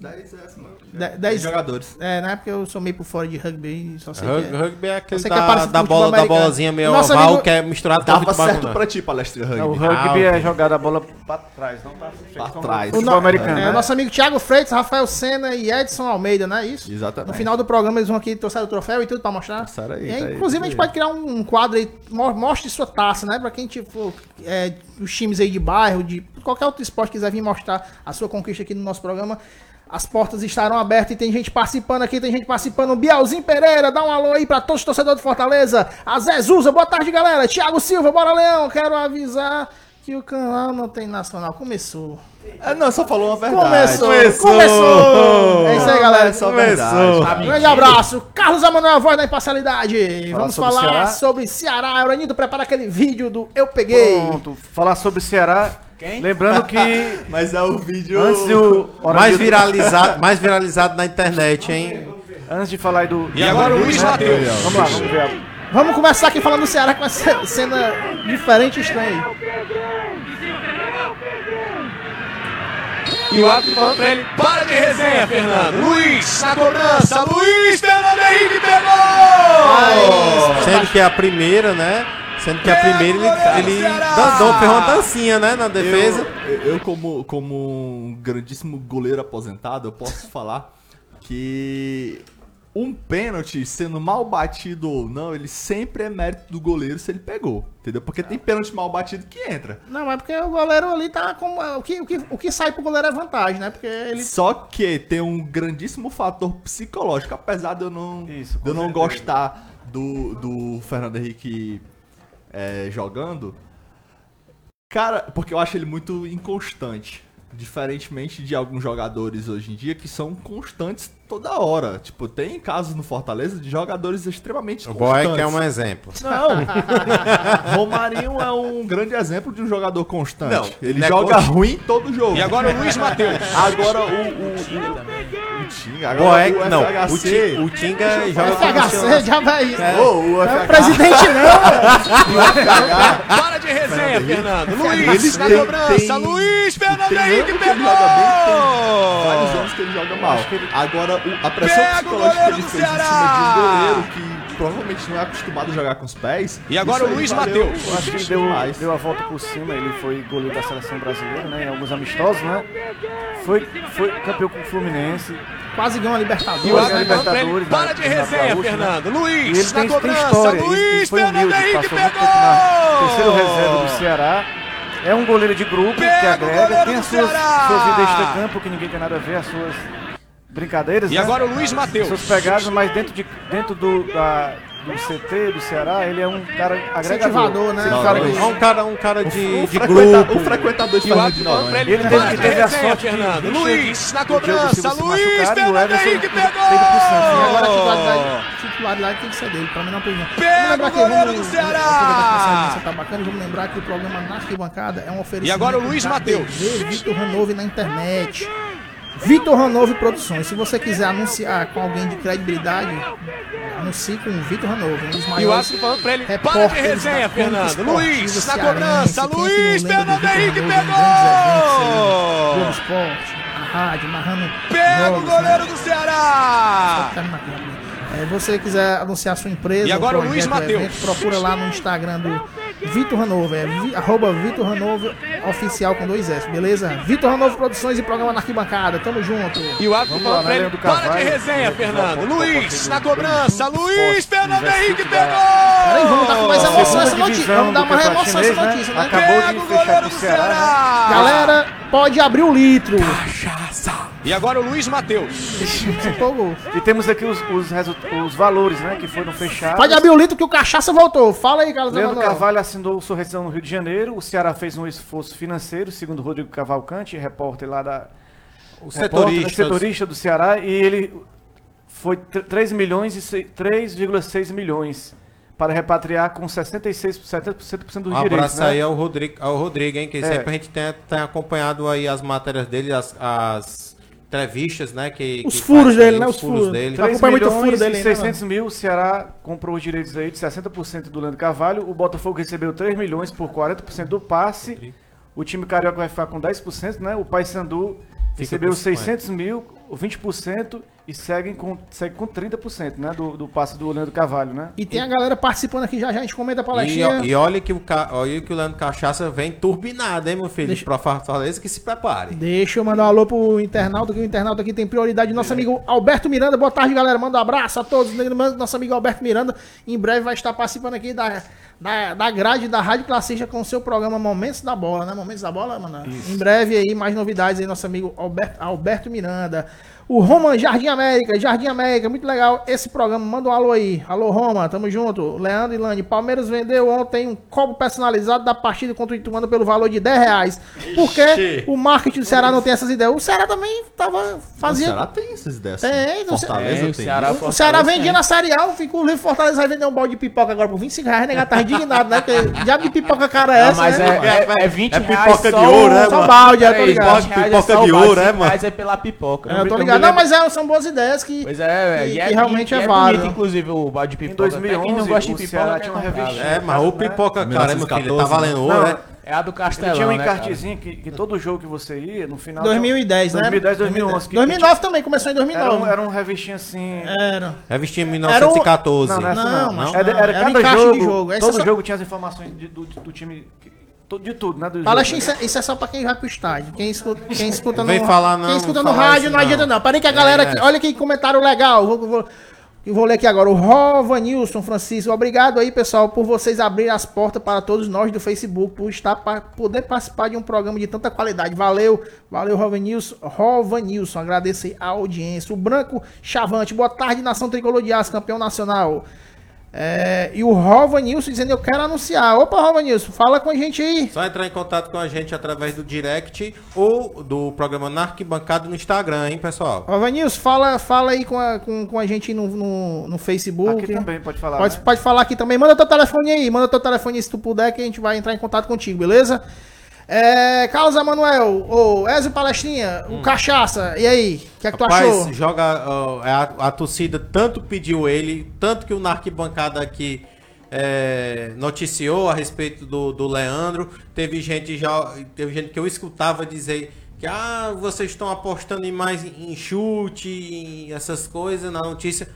10 é, mano. De- dez- jogadores. É, não é porque eu sou meio por fora de rugby, só sei Rug- que é. Rugby é aquele é da, da bola, da bolazinha meio Nosso oval, amigo- que é misturado com Dava futebol certo pra ti, palestra Não, o rugby. rugby Ah, é jogar a bola pra trás, não pra frente. Pra trás. Futebol O no- americano, é, né? Nosso amigo Thiago Freitas, Rafael Senna e Edson Almeida, não é isso? Exatamente. No final do programa eles vão aqui trouxer o troféu e tudo pra mostrar. Aí, E aí, tá aí, inclusive tá a gente aí. pode criar um, quadro aí, mo- mostre sua taça, né? Pra quem tipo, é, os times aí de bairro, de qualquer outro esporte quiser vir mostrar a sua conquista aqui no nosso programa. As portas estarão abertas e tem gente participando aqui, tem gente participando. Bielzinho Pereira, dá um alô aí pra todos os torcedores do Fortaleza. A Zé Zuza, boa tarde, galera. Thiago Silva, bora Leão. Quero avisar que o canal não tem nacional. Começou. É, não, só falou uma verdade. Começou. Começou. Começou. É isso aí, galera. É só verdade. Um grande abraço. Carlos Emanuel, voz da imparcialidade. Vamos sobre falar Ceará? sobre Ceará. Euronito, prepara aquele vídeo do Eu Peguei. Pronto, falar sobre Ceará. Lembrando que Mas é o vídeo. antes de o Mais viralizado, mais viralizado na internet, hein? antes de falar aí do E agora o Luiz Matheus. Vamos lá, vamos ver. Vamos começar aqui falando do Ceará com essa cena diferente e estranha. E o árbitro falando pra ele, para de resenha, Fernando. Luiz, na cobrança. Luiz, Fernando Henrique pegou! Sendo que é a primeira, né? Sendo que a primeira ele, ele dandou, fez uma dancinha, né? Na defesa. Eu, eu como, como um grandíssimo goleiro aposentado, eu posso falar que um pênalti, sendo mal batido ou não, ele sempre é mérito do goleiro se ele pegou. Entendeu? Porque tem pênalti mal batido que entra. Não, é porque o goleiro ali tá com. O que, o que, o que sai pro goleiro é vantagem, né? Porque ele. Só que tem um grandíssimo fator psicológico, apesar de eu não, Isso, de eu não gostar do, do Fernando Henrique é, jogando. Cara, porque eu acho ele muito inconstante. Diferentemente de alguns jogadores hoje em dia que são constantes toda hora. Tipo, tem casos no Fortaleza de jogadores extremamente O constantes. Boy que é um exemplo. Não! Romarinho é um grande exemplo de um jogador constante. Não, ele ele é joga const- ruim todo jogo. E agora o Luiz Matheus. Agora o. o, o, o Tinga. Agora Boy, o não, o. Ti- o Tinga joga como FHC já vai. Ô, o Não é o presidente, não. Para de resenha, Fernando. Luiz, Ele na tem- cobrança. tem- Luiz, Fernando tem Henrique pegou! Vários anos que ele joga mal. Agora, o- a pressão Pega o psicológica que ele goleiro do fez em Ceará! cima de um goleiro que provavelmente não é acostumado a jogar com os pés. E agora o Luiz Matheus. Eu acho que ele deu, deu a volta por cima, ele foi goleiro da seleção brasileira, né? Em alguns amistosos, né? Foi, foi campeão com o Fluminense. Quase ganhou a E o Libertadores. Hoje é ele, Libertadores, para de resenha, né? Fernando. Ele Luiz, na tem, tem cobrança. história, ele, ele Luiz, foi Fernando humilde, Henrique passou muito tempo na terceiro reserva do pegou! Ceará. É um goleiro de grupo que agrega, tem as suas, suas vidas de campo que ninguém tem nada a ver, as suas brincadeiras. E né? agora o Luiz Matheus. Suas pegadas, mas dentro, de, dentro do, da, do CT do Ceará, ele é um cara agregador. Incentivador, né? Um cara que- É um cara, um cara de, de Frequenta- grupo. O frequentador de E o Fernando de Noronha. ele. Ele teve, de teve a sorte de Fernando. Luiz na o cobrança. Luiz, e o Everson Henrique teve pegou. E agora a titularidade, tem que ser dele, pra mim não não. Pega o goleiro do Ceará. que tá bacana e vamos lembrar que o programa Na Arquibancada é um oferecimento E agora o Luiz Matheus. Vitor Ranove na internet. Vitor Ranove Produções. Se você quiser anunciar com alguém de credibilidade, anuncie com o Vitor Ranove, um dos E o maiores árbitro falando pra ele. Para de resenha, Fernando. Luiz na cobrança. Luiz, Fernando Henrique aí? Globo pegou. Esporte, na rádio, narrando Pega o jogos, goleiro né? do Ceará. Aqui, rapidinho. É, você quiser anunciar sua empresa, E agora o Luiz Matheus. evento, procura lá no Instagram do Vitor Hanover, é vi, arroba Vitor Hanover oficial com dois S, beleza? Vitor Hanover Produções e programa na arquibancada, tamo junto. E o árbitro falando pra né, ele. Para de resenha, Fernando. Luiz na cobrança. Luiz, Fernando Henrique pegou. Peraí, vamos dar mais emoção essa notícia, vamos dar mais Campeonato emoção essa né? notícia, né? Acabou Pega de o fechar do Ceará. Ceará. Galera, pode abrir o litro. E agora o Luiz Matheus. E temos aqui os, os, os valores, né, que foram fechados. Pode abrir o litro que o cachaça voltou. Fala aí, Carlos Leandro. Carvalho assinou sua rescisão no Rio de Janeiro. O Ceará fez um esforço financeiro, segundo Rodrigo Cavalcante, repórter lá da O repórter, setorista. setorista do Ceará, e ele foi tr- 3 milhões e sei- 3,6 milhões para repatriar com 66, 70% dos Um direitos. abraço né? aí ao Rodrigo, ao Rodrigo, hein? Que É. sempre a gente tem, tem acompanhado aí as matérias dele, as, as entrevistas, né? Que, Os que furos faz dele, né? Os furos. dele. Tá 3 acompanha muito o furo dele e aí, né, 600 mil, o Ceará comprou os direitos aí de 60% do Leandro Carvalho, o Botafogo recebeu 3 milhões por 40% do passe, o time carioca vai ficar com 10%, né? O Paysandu recebeu com 50. 600 mil, 20% e seguem com, segue com 30% né? do, do passe do Leandro Carvalho, né? E tem a galera participando aqui já, já a gente comenta a E, palestrinha. e olha que o, ca- olha que o Leandro Cachaça vem turbinado, hein, meu filho? Deixa- Pra Fortaleza que se prepare. Deixa eu mandar um alô pro internauta, que o internauta aqui tem prioridade. Nosso amigo Alberto Miranda, boa tarde, galera. Manda um abraço a todos. Nosso amigo Alberto Miranda, em breve vai estar participando aqui da, da, da grade da Rádio Classista com o seu programa Momentos da Bola, né? Momentos da Bola, mano. Em breve aí, mais novidades aí, nosso amigo Alberto, Alberto Miranda. O Roman Jardim América, Jardim América, muito legal esse programa. Manda um alô aí. Alô, Roma, tamo junto. Leandro e Lani, Palmeiras vendeu ontem um copo personalizado da partida contra o Ituano pelo valor de 10 reais. Por quê? O marketing do Ceará não tem essas ideias. O Ceará também tava, O fazia. Ceará tem essas ideias. Tem, não sei- Fortaleza É, tem. o Ceará, O Ceará vendia na Série A, fica o Livre Fortaleza vai vender um balde de pipoca agora por 25 reais, né? Tá indignado, né? Porque já de pipoca cara é Não, essa, mas né? é, é, é 20 é reais pipoca só de ouro, o- né, Só mano? balde, é, tô ligado. 20 reais Pipoca é só de o balde, ouro, é, 5 mano? reais é pela pipoca. É, eu tô me ligado. Não, lembro- mas é, são boas ideias que, Pois é, que- e, é, que realmente e é é válido. bonito, inclusive, o balde de Em pipoca. Até 2011, quem não gosta de pipoca, tinha revistinha. velho. É, mas o pipoca, cara, hein, meu filho? Tá 1914, valendo ouro, né? É a do Ele Castelão, tinha um né, encartezinho que, que todo jogo que você ia, no final... 2010, né? 2010, 2011. que- 2009 também, começou em Era um, 2009. era um revistinho assim... Era. Revistinha em Era o- 1914. Não, não, é Não, não. mas Era, era era um cada jogo, de jogo. Todo só- jogo tinha as informações de- do, do time, que- de tudo, né? Do jogo, Palestra, né? isso, é- isso é só pra quem vai pro estádio. Quem escuta, quem escuta no, Vem falar não, quem escuta não no rádio não adianta não. Parei que a galera É. aqui. Olha que comentário legal. Vou, vou, eu vou ler aqui agora. O Rovanilson Francisco. Obrigado aí, pessoal, por vocês abrirem as portas para todos nós do Facebook, por estar para poder participar de um programa de tanta qualidade. Valeu, valeu, Rovanilson. Rovanilson, agradeço aí a audiência. O Branco Chavante, boa tarde, Nação Tricolor de Aço, campeão nacional. É, e o Rovanilson dizendo eu quero anunciar. Opa, Rovanilson, fala com a gente aí. Só entrar em contato com a gente através do direct ou do programa na arquibancada no Instagram, hein, pessoal? Ó, Vanilson, fala, fala aí com a, com, com a gente no, no, no Facebook. Aqui também, pode falar. Pode, né? pode falar aqui também. Manda teu telefone aí. Manda teu telefone aí se tu puder, que a gente vai entrar em contato contigo, beleza? É, Carlos Emanuel, ô Ezio Palestrinha, o Cachaça, e aí? O que é que tu achou? Rapaz, joga. é a, a torcida tanto pediu ele, tanto que o na arquibancada aqui é, noticiou a respeito do, do Leandro. Teve gente já. Teve gente que eu escutava dizer que ah, vocês estão apostando em mais em chute, em essas coisas na notícia.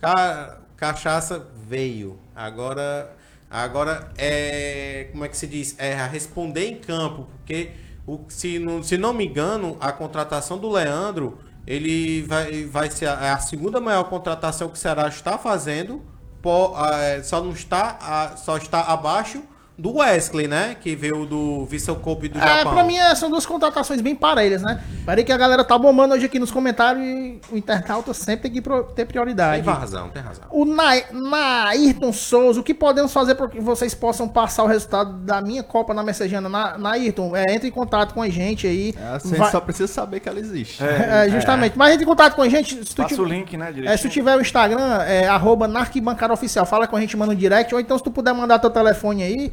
Ca- cachaça veio. Agora. Agora é. Como é que se diz? É responder em campo, porque o, se, não, se não me engano, a contratação do Leandro ele vai, vai ser a, é a segunda maior contratação que o Ceará está fazendo, é, só não está a- só está abaixo do Wesley, né? Que veio do Vissel Kobe do É, Japão. pra mim é, são duas contratações bem parelhas, né? Peraí que a galera tá bombando hoje aqui nos comentários e o internauta sempre tem que ter Tem prioridade. razão, tem razão. O Nai- Nairton Souza, o que podemos fazer para que vocês possam passar o resultado da minha Copa na Messejana? Na, Nairton, é, entre em contato com a gente aí. É, Você Vai- só precisa saber que ela existe. É, justamente. Mas entre em contato com a gente. Se tu Passa tiver- o link, né, É, se tu tiver o Instagram, é arroba Narquibancada Oficial, fala com a gente, manda um direct, ou então se tu puder mandar teu telefone aí,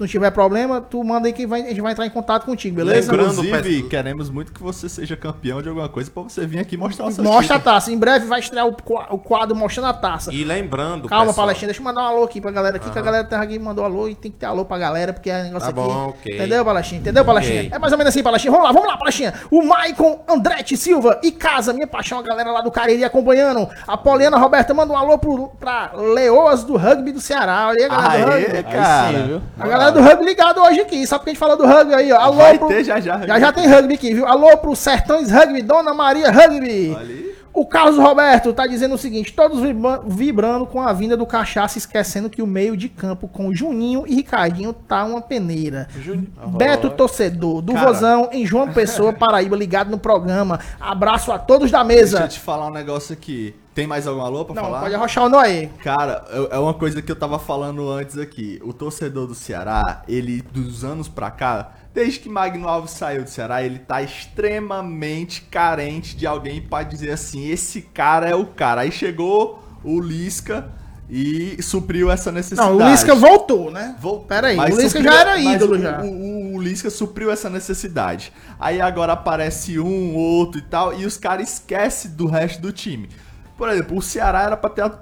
não tiver problema, tu manda aí que vai- a gente vai entrar em contato contigo, beleza? Lembrando, Inclusive, peço- queremos muito que você seja campeão de alguma coisa pra você vir aqui mostrar o seu Mostra a taça. Em breve vai estrear o qua- o quadro mostrando a taça. E lembrando, Calma, pessoal, Palestina, deixa eu mandar um alô aqui pra galera aqui, que a galera terra aqui mandou alô e tem que ter alô pra galera, porque é negócio Tá aqui. bom, ok. Entendeu, Palestina? Entendeu, Palestina? É mais ou menos assim, Palestina. Vamos lá, vamos lá, Palestina. O Maicon Andretti Silva e Casa, minha paixão, a galera lá do Cariri acompanhando. A Poliana Roberta manda um alô pro, pra Leoas do Rugby do Ceará. Olha aí, a galera do Aê, rugby. cara. sim, viu? A galera do rugby ligado hoje aqui. Sabe que a gente falou do rugby aí, ó. Alô Vai pro... ter já já. Já já tem rugby aqui, viu? Alô pro Sertões Rugby, Dona Maria Rugby. Aí. O Carlos Roberto tá dizendo o seguinte: todos vibra- vibrando com a vinda do cachaça, esquecendo que o meio de campo com Juninho e Ricardinho tá uma peneira. Beto Torcedor, do Cara. Vozão, em João Pessoa, Paraíba, ligado no programa. Abraço a todos da Deixa mesa. eu te falar um negócio aqui. Tem mais algum alô pra Não, falar? pode arrochar o Noé. Cara, é é uma coisa que eu tava falando antes aqui. O torcedor do Ceará, ele, dos anos pra cá, desde que Magno Alves saiu do Ceará, ele tá extremamente carente de alguém pra dizer assim: esse cara é o cara. Aí chegou o Lisca e supriu essa necessidade. Não, o Lisca voltou, né? Vol- Pera aí, mas o Lisca supriu- já era ídolo já. O, o, o Lisca supriu essa necessidade. Aí agora aparece um, outro e tal, e os caras esquecem do resto do time. Por exemplo, o Ceará era pra ter at-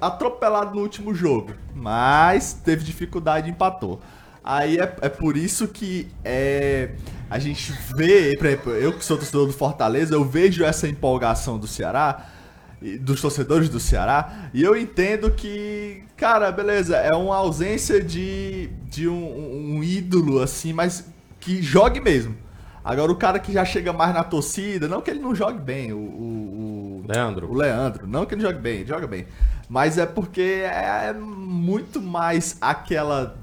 atropelado no último jogo, mas teve dificuldade e empatou. Aí é, é por isso que é, a gente vê, por exemplo, eu que sou torcedor do Fortaleza, eu vejo essa empolgação do Ceará, dos torcedores do Ceará, e eu entendo que, cara, beleza, é uma ausência de, de um, um- um ídolo, assim, mas que jogue mesmo. Agora, o cara que já chega mais na torcida, não que ele não jogue bem, o, o, o- Leandro. o Leandro, não que ele jogue bem, ele joga bem, mas é porque é muito mais aquela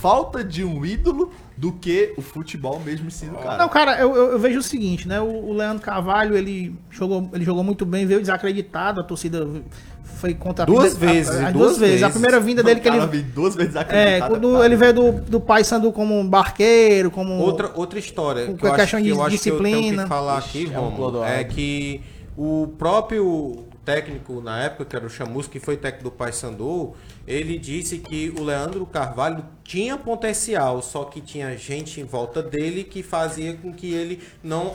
falta de um ídolo do que o futebol mesmo em si do cara. Não, cara, eu, eu- eu vejo o seguinte, né? O, o Leandro Carvalho, ele jogou, ele jogou muito bem, veio desacreditado, a torcida foi contra a Duas a- vezes, as duas duas vezes. A primeira vinda dele que cara ele. vem duas vezes É, acreditado. quando ele veio do, do Pai Sandu como um barqueiro, como. Outra, outra história Com que eu, questão acho que, de eu acho que eu tenho disciplina. que falar aqui, Ixi, é um é que o próprio técnico na época, que era o Chamusco, que foi técnico do Paysandu, ele disse que o Leandro Carvalho tinha potencial, só que tinha gente em volta dele que fazia com que ele não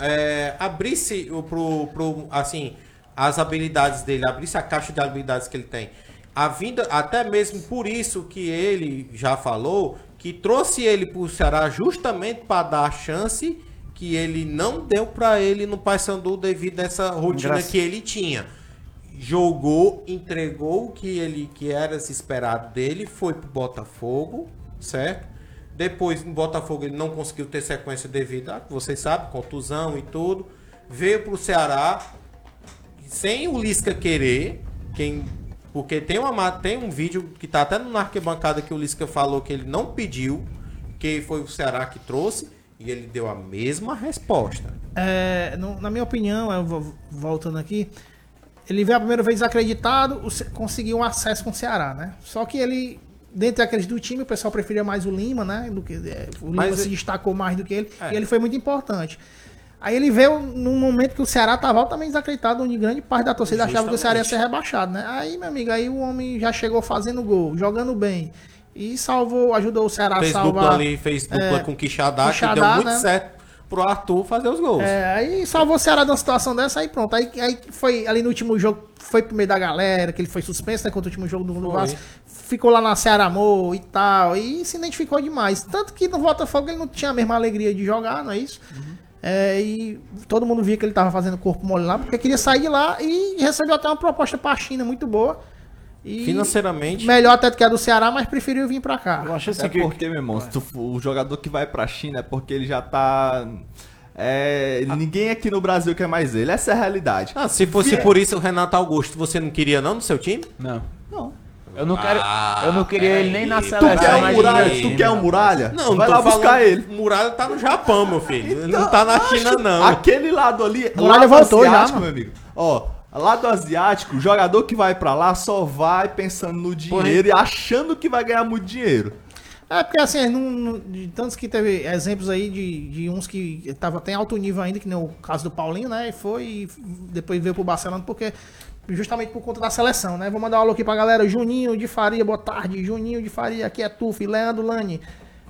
é, abrisse o pro, pro, assim, as habilidades dele, abrisse a caixa de habilidades que ele tem. A vinda, até mesmo por isso que ele já falou, que trouxe ele para o Ceará justamente para dar a chance que ele não deu para ele no Paysandu devido a essa rotina Engraçado. que ele tinha. Jogou, entregou o que ele que era se esperado dele, foi pro Botafogo, certo? Depois no Botafogo ele não conseguiu ter sequência devido a, vocês sabem, contusão e tudo. Veio pro Ceará sem o Lisca querer, quem porque tem uma ma- tem um vídeo que tá até no arquibancada que o Lisca falou que ele não pediu, que foi o Ceará que trouxe e ele deu a mesma resposta. É, no- na minha opinião, eu vou- voltando aqui, ele veio a primeira vez desacreditado, o Ce- conseguiu um acesso com o Ceará, né? Só que ele, dentre aqueles do time, o pessoal preferia mais o Lima, né? Do que, é, o Lima Mas se ele- destacou mais do que ele, É. e ele foi muito importante. Aí ele veio num momento que o Ceará estava altamente desacreditado, onde grande parte da torcida achava que o Ceará ia ser rebaixado, né? Aí, meu amigo, aí o homem já chegou fazendo gol, jogando bem. E salvou, ajudou o Ceará fez a salvar. dupla ali, fez dupla é, com o Quixadá, que deu muito né? certo pro Arthur fazer os gols. É, aí salvou o Ceará de uma situação dessa, aí pronto. Aí, aí foi ali no último jogo, foi pro meio da galera, que ele foi suspenso, né? Contra o último jogo do, do Foi. Vasco. Ficou lá na Ceará Amor e tal. E se identificou demais. Tanto que no Botafogo ele não tinha a mesma alegria de jogar, não é isso? É, e todo mundo via que ele tava fazendo corpo mole lá, porque queria sair de lá e recebeu até uma proposta pra China muito boa. E Financeiramente, melhor até do que a do Ceará, mas preferiu vir pra cá. Eu achei assim É que... porque, meu irmão, tu o jogador que vai pra China é porque ele já tá. É, ninguém aqui no Brasil quer mais ele. Essa é a realidade. Ah, se fosse por isso o Renato Augusto, você não queria não no seu time? Não. Não. Eu não quero. eu não queria ele nem na Tu Tu seleção. quer um muralha? ninguém. Tu quer um muralha? Não, vai lá buscar falando- ele. Muralha tá no Japão, meu filho. Então, não tá na acho- China, não. Aquele lado ali, Muralha voltou já, mano. meu amigo. Ó, lado asiático, o jogador que vai pra lá só vai pensando no dinheiro e achando que vai ganhar muito dinheiro. É, porque assim, não- não- de tantos que teve exemplos aí de, de uns que tava até em alto nível ainda, que nem o caso do Paulinho, né? E foi e depois veio pro Barcelona porque justamente por conta da seleção, né? Vou mandar um alô aqui pra galera. Juninho de Faria, boa tarde. Juninho de Faria, aqui é Tuf, Leandro Lani.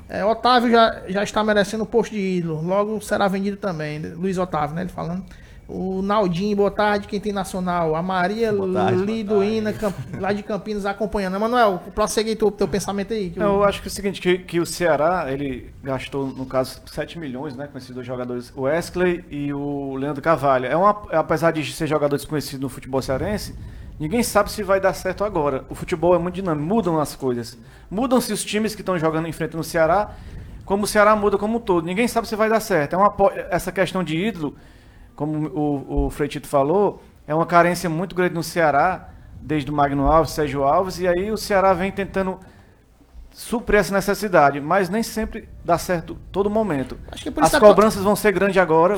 É, Otávio já, já está merecendo o posto de ídolo. Logo será vendido também. Luiz Otávio, né? Ele falando. O Naldinho, boa tarde, quem tem nacional. A Maria tarde, Liduína, Camp- lá de Campinas, acompanhando. Emanuel, prossegue aí teu, teu pensamento aí. que o- eu acho que é o seguinte, que, que o Ceará, ele gastou, no caso, 7 milhões, né, com esses dois jogadores, o Wesley e o Leandro Carvalho. É uma, apesar de ser jogadores conhecidos no futebol cearense, ninguém sabe se vai dar certo agora. O futebol é muito dinâmico, mudam as coisas. Mudam-se os times que estão jogando, enfrentando o Ceará, como o Ceará muda como um todo. Ninguém sabe se vai dar certo. É uma, essa questão de ídolo, como o, o Freitito falou, é uma carência muito grande no Ceará, desde o Magno Alves, Sérgio Alves, e aí o Ceará vem tentando suprir essa necessidade, mas nem sempre dá certo todo momento. Acho que por As cobranças vão ser grandes agora.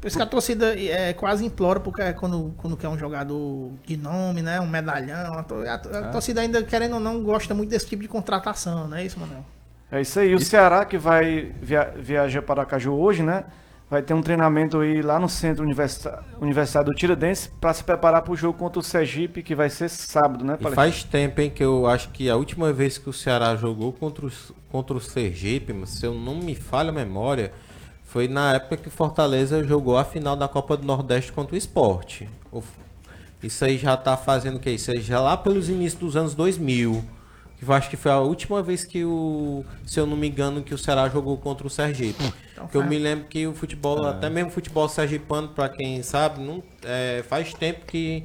Por isso que a torcida é, quase implora, porque é quando, quando quer um jogador de nome, né? Um medalhão. A, to- a- a torcida ainda, querendo ou não, gosta muito desse tipo de contratação, não é isso, Manuel? É isso aí. O Ceará que vai via viajar para Aracaju hoje, né? Vai ter um treinamento aí lá no centro universitário do Tiradentes para se preparar para o jogo contra o Sergipe, que vai ser sábado, né? E faz tempo, hein, que eu acho que a última vez que o Ceará jogou contra o, contra o Sergipe, se eu não me falha a memória, foi na época que o Fortaleza jogou a final da Copa do Nordeste contra o Sport. O- Isso aí já tá fazendo o que? Isso aí já lá pelos inícios dos anos 2000. Que eu acho que foi a última vez que o, se eu não me engano, que o Ceará jogou contra o Sergipe. Porque eu me lembro que o futebol, até mesmo o futebol sergipano, pra quem sabe, não, é, faz tempo que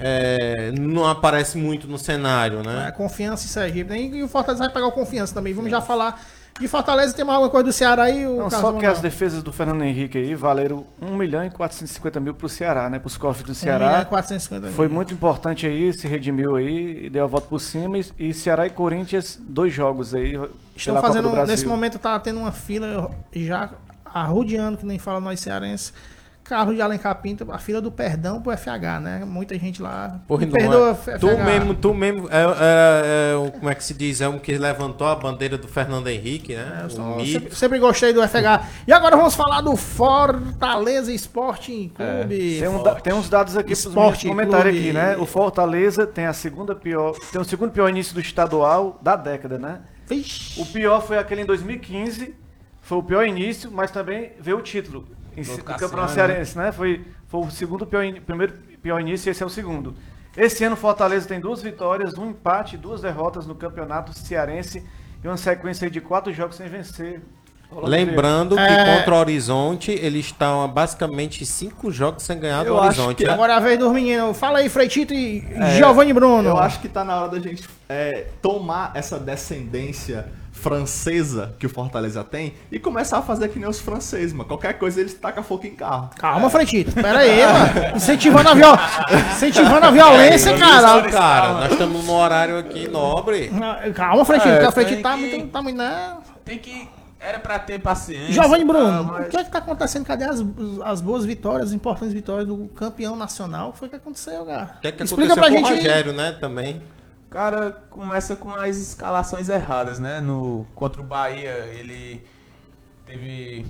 é, não aparece muito no cenário, É, né? confiança e Sergipe. E o Fortaleza vai pegar o confiança também. Vamos já falar de Fortaleza. Tem mais alguma coisa do Ceará aí? O Não, só que as Manuel? defesas do Fernando Henrique aí valeram 1 milhão e 450 mil para o Ceará, né? Para os cofres do milhão Ceará. e 450 mil. Foi muito importante aí, se redimiu aí, e deu a volta por cima. E, e Ceará e Corinthians, dois jogos aí. Estão fazendo, nesse momento tá tendo uma fila já arrodeando, que nem fala nós cearenses, carro de Alencar Pinto, a fila do perdão pro FH, né? Muita gente lá. Porra, não perdoa, é. FH. Tu mesmo, tu mesmo, é, é- é o- como é que se diz? É um que levantou a bandeira do Fernando Henrique, né? O só- sempre, sempre gostei do FH. E agora vamos falar do Fortaleza Sporting Clube. Tem, um tem uns dados aqui Esporte comentários Clube. aqui, né? O Fortaleza tem a segunda pior, tem o segundo pior início do estadual da década, né? Vixe. O pior foi aquele em 2015, foi o pior início, mas também veio o título em do Cassiano, Campeonato Cearense, né? Foi, foi o segundo pior, in- primeiro pior início e esse é o segundo. Esse ano o Fortaleza tem duas vitórias, um empate e duas derrotas no Campeonato Cearense e uma sequência de quatro jogos sem vencer. Lembrando que É. contra o Horizonte, eles estão basicamente cinco jogos sem ganhar do Eu Horizonte. que né? Agora é a vez dos meninos. Fala aí, Freitito e É, Giovanni Bruno. Eu acho que tá na hora da gente é, tomar essa descendência francesa que o Fortaleza tem e começar a fazer que nem os franceses, mano. Qualquer coisa eles tacam fogo em carro. Calma, Freitito. Pera aí, mano. Incentivando a, viol... Incentivando a violência, Isso, cara. cara, nós estamos num horário aqui nobre. Calma, Freitito. É, que o Freitito tem tá que- muito, tá muito, né? Tem que. Era pra ter paciência. Giovanni Bruno, Ah, mas- o que é que tá acontecendo? Cadê as, as boas vitórias, as importantes vitórias do campeão nacional? O que foi que aconteceu, cara? O que é que Explica aconteceu pra com o gente. Rogério, né, também. Cara começa com as escalações erradas, né? No, contra o Bahia, ele teve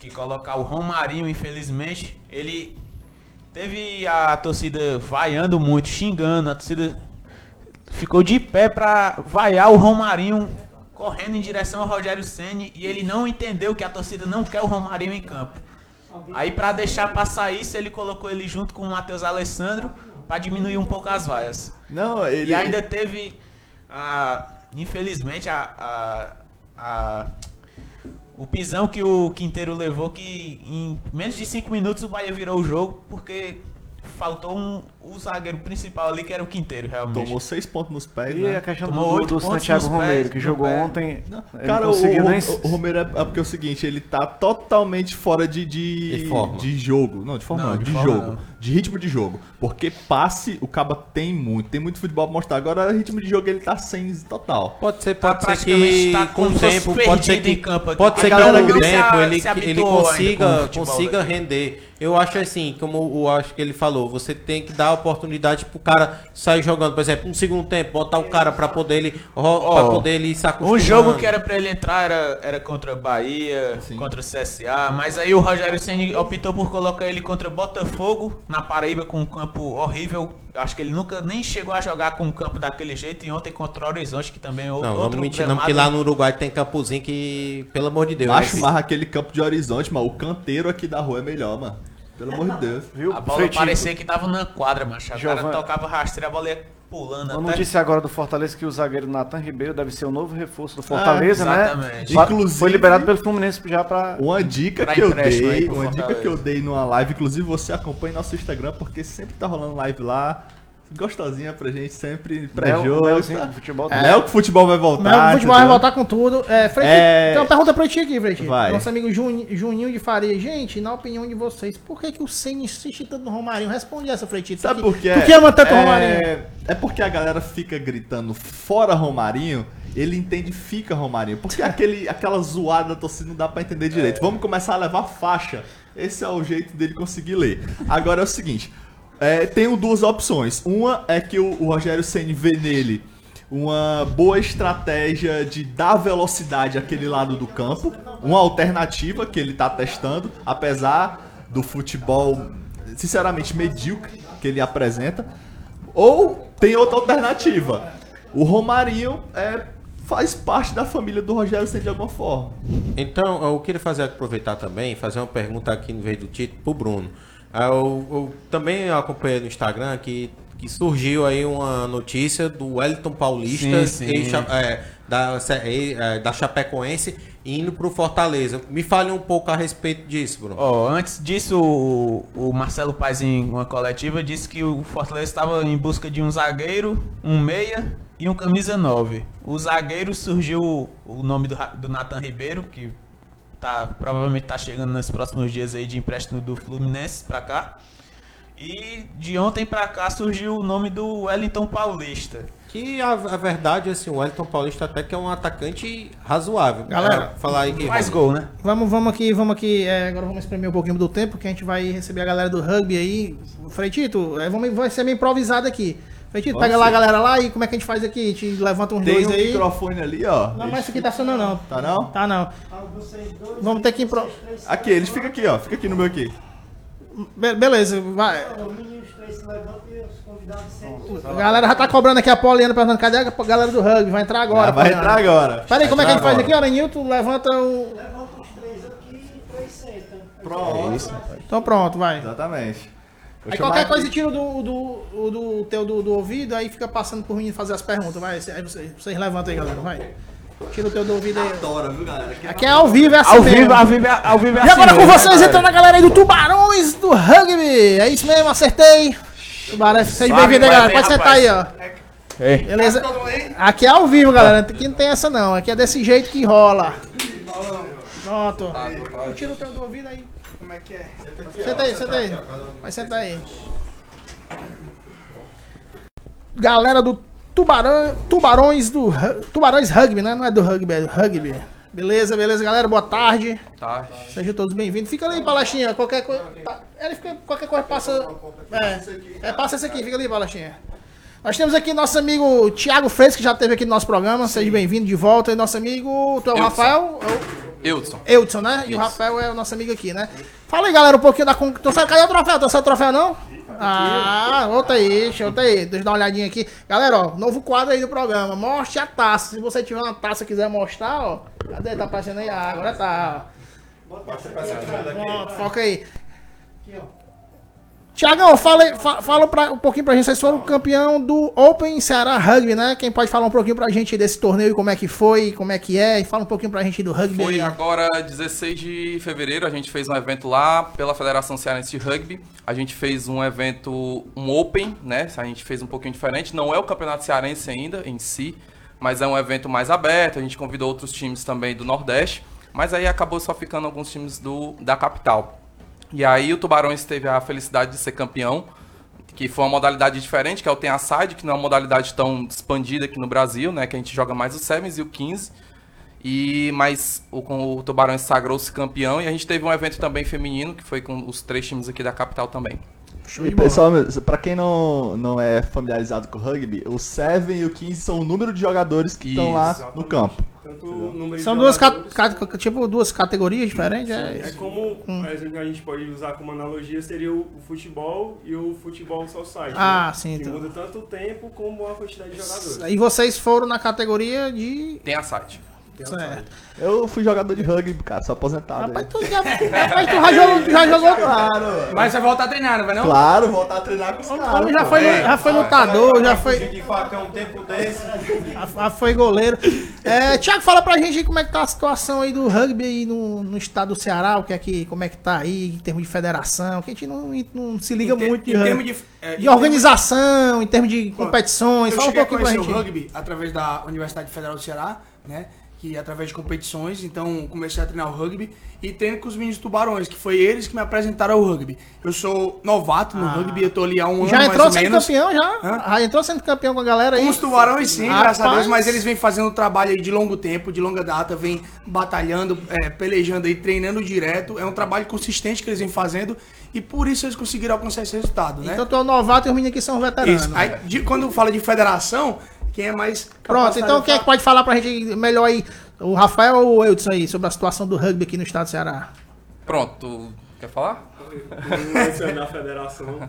que colocar o Romarinho, infelizmente. Ele teve a torcida vaiando muito, xingando. A torcida ficou de pé pra vaiar o Romarinho correndo em direção ao Rogério Ceni e ele não entendeu que a torcida não quer o Romarinho em campo. Aí pra deixar passar isso, ele colocou ele junto com o Matheus Alessandro pra diminuir um pouco as vaias. Não, ele. E ainda teve, a, infelizmente, a, a, a- o pisão que o Quinteiro levou, que em menos de 5 minutos o Bahia virou o jogo, porque faltou um, o zagueiro principal ali, que era o Quinteiro, realmente. Tomou seis pontos nos pés, E né? a questão Tomou do, oito do Santiago Romero, pés, que jogou pé. ontem. ele Cara, não o, nem... o Romero é, é porque é o seguinte, ele tá totalmente fora de, de, De forma. de jogo. Não, de forma Não, não, de de, forma jogo. não. De ritmo de jogo. Porque passe, o Caba tem muito, tem muito futebol pra mostrar. Agora, ritmo de jogo, ele tá sem total. Pode ser, Tá pode ser praticamente que tá com o tempo, pode ser que, em campo pode ser que com o tempo ele, se ele consiga, futebol, consiga né? render. Eu acho assim, como eu acho que ele falou, você tem que dar oportunidade pro cara sair jogando, por exemplo, um segundo tempo, botar o cara pra poder ele, ro- pra poder ele se acostumar. Um jogo que era pra ele entrar era, era contra Bahia, contra o CSA, mas aí o Rogério Ceni optou por colocar ele contra Botafogo, na Paraíba, com um campo horrível. Acho que ele nunca nem chegou a jogar com um campo daquele jeito. E ontem contra o Horizonte, que também é outro Não, vamos mentir não, porque lá no Uruguai tem campozinho que, pelo amor de Deus. Acho né? mais aquele campo de horizonte, mano. O canteiro aqui da rua é melhor, mano. Pelo amor de Deus. Viu? A bola Freitinho, parecia que tava na quadra, macho. O cara tocava rasteiro, a bola ia pulando Uma até. notícia agora do Fortaleza que o zagueiro Nathan Ribeiro deve ser o novo reforço do Fortaleza, né? exatamente. Inclusive- Foi liberado pelo Fluminense já pra. Uma dica Pra que eu dei, uma dica que eu dei numa live, inclusive você acompanha nosso Instagram, porque sempre tá rolando live lá. Gostosinha pra gente, sempre pré-jogo. Léozinho tá? do futebol. Léo que o futebol vai voltar. Mas o futebol vai voltar com tudo. É, Frei, É. tem uma pergunta pra ti aqui, Frei. Vai. Nosso amigo Juni- Juninho de Faria. Gente, na opinião de vocês, por que, que o Senna insiste tanto no Romarinho? Responde essa, Freitito. Sabe por quê? Por que ama tanto o Romarinho? É, é porque a galera fica gritando fora Romarinho, ele entende fica Romarinho. Porque aquele, aquela zoada da torcida não dá pra entender direito. Vamos começar a levar faixa. Esse é o jeito dele conseguir ler. Agora é o seguinte: é, tenho duas opções. Uma é que o, o Rogério Ceni vê nele uma boa estratégia de dar velocidade àquele lado do campo, uma alternativa que ele tá testando, apesar do futebol sinceramente medíocre que ele apresenta. Ou tem outra alternativa. O Romarinho é, faz parte da família do Rogério Ceni de alguma forma. Então, eu queria fazer aproveitar também, fazer uma pergunta aqui no vez do título pro Bruno. Ah, Eu, eu também acompanhei no Instagram que, que surgiu aí uma notícia do Wellington Paulista Sim, sim. ex- é, da, é, da Chapecoense indo pro Fortaleza. Me fale um pouco a respeito disso, Bruno. Ó, antes disso, o, o Marcelo Paes em uma coletiva disse que o Fortaleza estava em busca de um zagueiro, um meia e um camisa 9. O zagueiro surgiu o, o nome do, do Nathan Ribeiro, que tá, provavelmente tá chegando nos próximos dias aí de empréstimo do Fluminense pra cá. E de ontem pra cá surgiu o nome do Wellington Paulista. Que a, a verdade, assim, o Wellington Paulista até que é um atacante razoável. Galera, É, falar aí que Faz gol, né? Vamos, vamos aqui, vamos aqui. é, agora vamos espremer um pouquinho do tempo, que a gente vai receber a galera do rugby aí. Freitito, é, vamos, vai ser meio improvisado aqui. Freitito, Pode pega lá a galera lá e como é que a gente faz aqui? A gente levanta uns Tem dois um aí. microfone ali, ó. Não, mas isso aqui tá sonando não. Tá não? Tá não. Dois, Vamos ter que impro... Aqui, eles ficam aqui, ó. Fica aqui no meu aqui. Be- beleza, vai. os meninos três se levantam e os convidados sentam. A galera já tá cobrando aqui a Poliana perguntando cadê a galera do rugby? Vai entrar agora. Ah, vai Poliana. entrar agora. Peraí, como é que a gente faz aqui, ó, Nilton? Levanta o. Levanta os três aqui e três sentam. Pronto. Então pronto, vai. Exatamente. Vou Aí qualquer coisa tira do, do, do, do teu do, do ouvido, aí fica passando por mim fazer as perguntas. Vai, aí vocês, vocês levantam aí, galera. Vai. Tira o teu do ouvido aí. Adora, viu, galera? Aqui Aqui é ao vivo, é assim Ao mesmo. vivo, ao vivo, é- ao vivo é E assim agora com mesmo, né, vocês, galera? entrando a galera aí do Tubarões do Rugby. É isso mesmo, acertei. Tubarão, seja bem-vindo aí, galera. Pode sentar aí, ó. Ei. Beleza? Aqui é ao vivo, galera. Aqui não tem essa não. Aqui é desse jeito que rola. Pronto. Tira o teu do ouvido aí. Como é que é? Senta aí, senta aí. Vai sentar aí. Galera do Tubarão, Tubarões do Tubarões Rugby, né? Não é do rugby, é do rugby. Beleza, beleza, galera. Boa tarde. Tá. Sejam todos bem-vindos. Fica ali, Palachinha. Qualquer coisa. Ele fica, qualquer coisa passa. É, é, passa esse aqui, fica ali, Palachinha. Nós temos aqui nosso amigo Thiago Freitas, que já esteve aqui no nosso programa. Seja bem-vindo de volta. E nosso amigo. Tu é o. Rafael? É o Eudson. Eudson, né? E o Rafael é o nosso amigo aqui, né? Fala aí, galera, um pouquinho da. con- Tu sabe, cadê o troféu? Tu sabe o troféu, não? Ah, volta aí, volta aí. Deixa eu dar uma olhadinha aqui. Galera, ó, novo quadro aí do programa. Mostre a taça. Se você tiver uma taça e quiser mostrar, ó. Cadê? Tá aparecendo aí? Ah, agora tá, ó. Pronto, foca aí. Tiagão, fala, fala pra, um pouquinho pra gente. Vocês foram campeão do Open Ceará Rugby, né? Quem pode falar um pouquinho pra gente desse torneio, como é que foi, como é que é? E fala um pouquinho pra gente do rugby. Foi agora 16 de fevereiro, a gente fez um evento lá pela Federação Cearense de Rugby. A gente fez um evento, um Open, né? A gente fez um pouquinho diferente. Não é o Campeonato Cearense ainda em si, mas é um evento mais aberto. A gente convidou outros times também do Nordeste, mas aí acabou só ficando alguns times do, da capital. E aí o Tubarões teve a felicidade de ser campeão, que foi uma modalidade diferente, que é o Tem a Side, que não é uma modalidade tão expandida aqui no Brasil, né? Que a gente joga mais o Sevens e o 15. E, mas o, com o Tubarões sagrou-se campeão e a gente teve um evento também feminino, que foi com os três times aqui da capital também. Show E pessoal, pra quem não, não é familiarizado com o rugby, o 7 e o 15 são o número de jogadores que estão lá Exatamente. no campo. São duas, ca- jogadores- ca- tipo, duas categorias diferentes. É É, como por exemplo, a gente pode usar como analogia seria o o futebol e o futebol society. Ah, né? sim, Que então. muda tanto o tempo como a quantidade de jogadores. E vocês foram na categoria de. Tem a site. Certo. Eu fui jogador de rugby, cara, sou aposentado. Rapaz, aí. tu já, rapaz, tu já jogou, já jogou. Claro, Mas você volta a treinar, não vai não? claro, voltar a treinar com os O caras. já foi, já foi lutador, já foi, de faca um tempo desse. já- foi goleiro. É, Tiago, fala pra gente aí como é que tá a situação aí do rugby aí no, no estado do Ceará, o que é que, como é que tá aí, em termos de federação, que a gente não, não se liga Em ter- muito de em rugby. termos de, é, De em organização, em termos de competições, Eu fala um pouquinho pra gente. o rugby através da Universidade Federal do Ceará, né? Que através de competições, então comecei a treinar o rugby e treino com os meninos tubarões, que foi eles que me apresentaram o rugby. Eu sou novato no rugby, eu tô ali há um Ah. Já ano entrou mais ou sendo menos. campeão, já? Hã? Já entrou sendo campeão com a galera aí? Com os tubarões sim, graças a Deus, Rapaz. mas eles vêm fazendo um trabalho aí de longo tempo, de longa data, vêm batalhando, é, pelejando aí, treinando direto. É um trabalho consistente que eles vêm fazendo e por isso eles conseguiram alcançar esse resultado, né? Então tu é novato e os meninos aqui são veteranos. Aí, de- quando fala de federação, quem é mais. Pronto, então quem é que falar- pode falar pra gente melhor aí? O Rafael ou o Eudson aí, sobre a situação do rugby aqui no estado do Ceará? Pronto, quer falar? Na federação.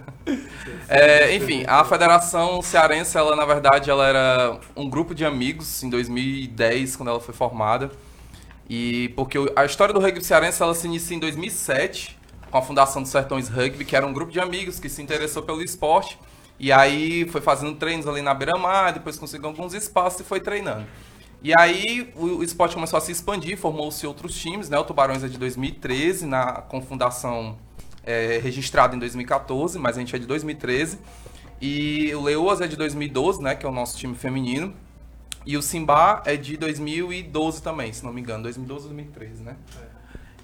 É, enfim, a Federação Cearense, ela na verdade, ela era um grupo de amigos em 2010, quando ela foi formada. E porque a história do rugby cearense, ela se inicia em 2007, com a fundação do Sertões Rugby, que era um grupo de amigos que se interessou pelo esporte. E aí foi fazendo treinos ali na beira-mar, depois conseguiu alguns espaços e foi treinando. E aí o, o esporte começou a se expandir, formou-se outros times, né? O Tubarões é de 2013, na, com fundação é, registrada em 2014, mas a gente é de 2013. E o Leoas é de 2012, né? Que é o nosso time feminino. E o Simba é de 2012 também, se não me engano. 2012 ou 2013, né?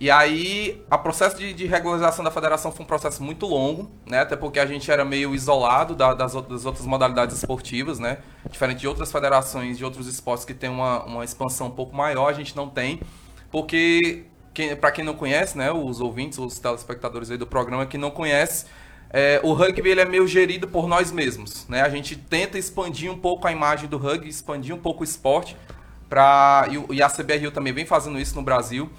E aí, o processo de, de regularização da federação foi um processo muito longo, né? Até porque a gente era meio isolado da- das, das outras modalidades esportivas, né? Diferente de outras federações, de outros esportes que tem uma, uma expansão um pouco maior, a gente não tem. Porque, quem, para quem não conhece, né? Os ouvintes, os telespectadores aí do programa que não conhece, é, o rugby ele é meio gerido por nós mesmos, né? A gente tenta expandir um pouco a imagem do rugby, expandir um pouco o esporte, pra, e, e a CBRU também vem fazendo isso no Brasil.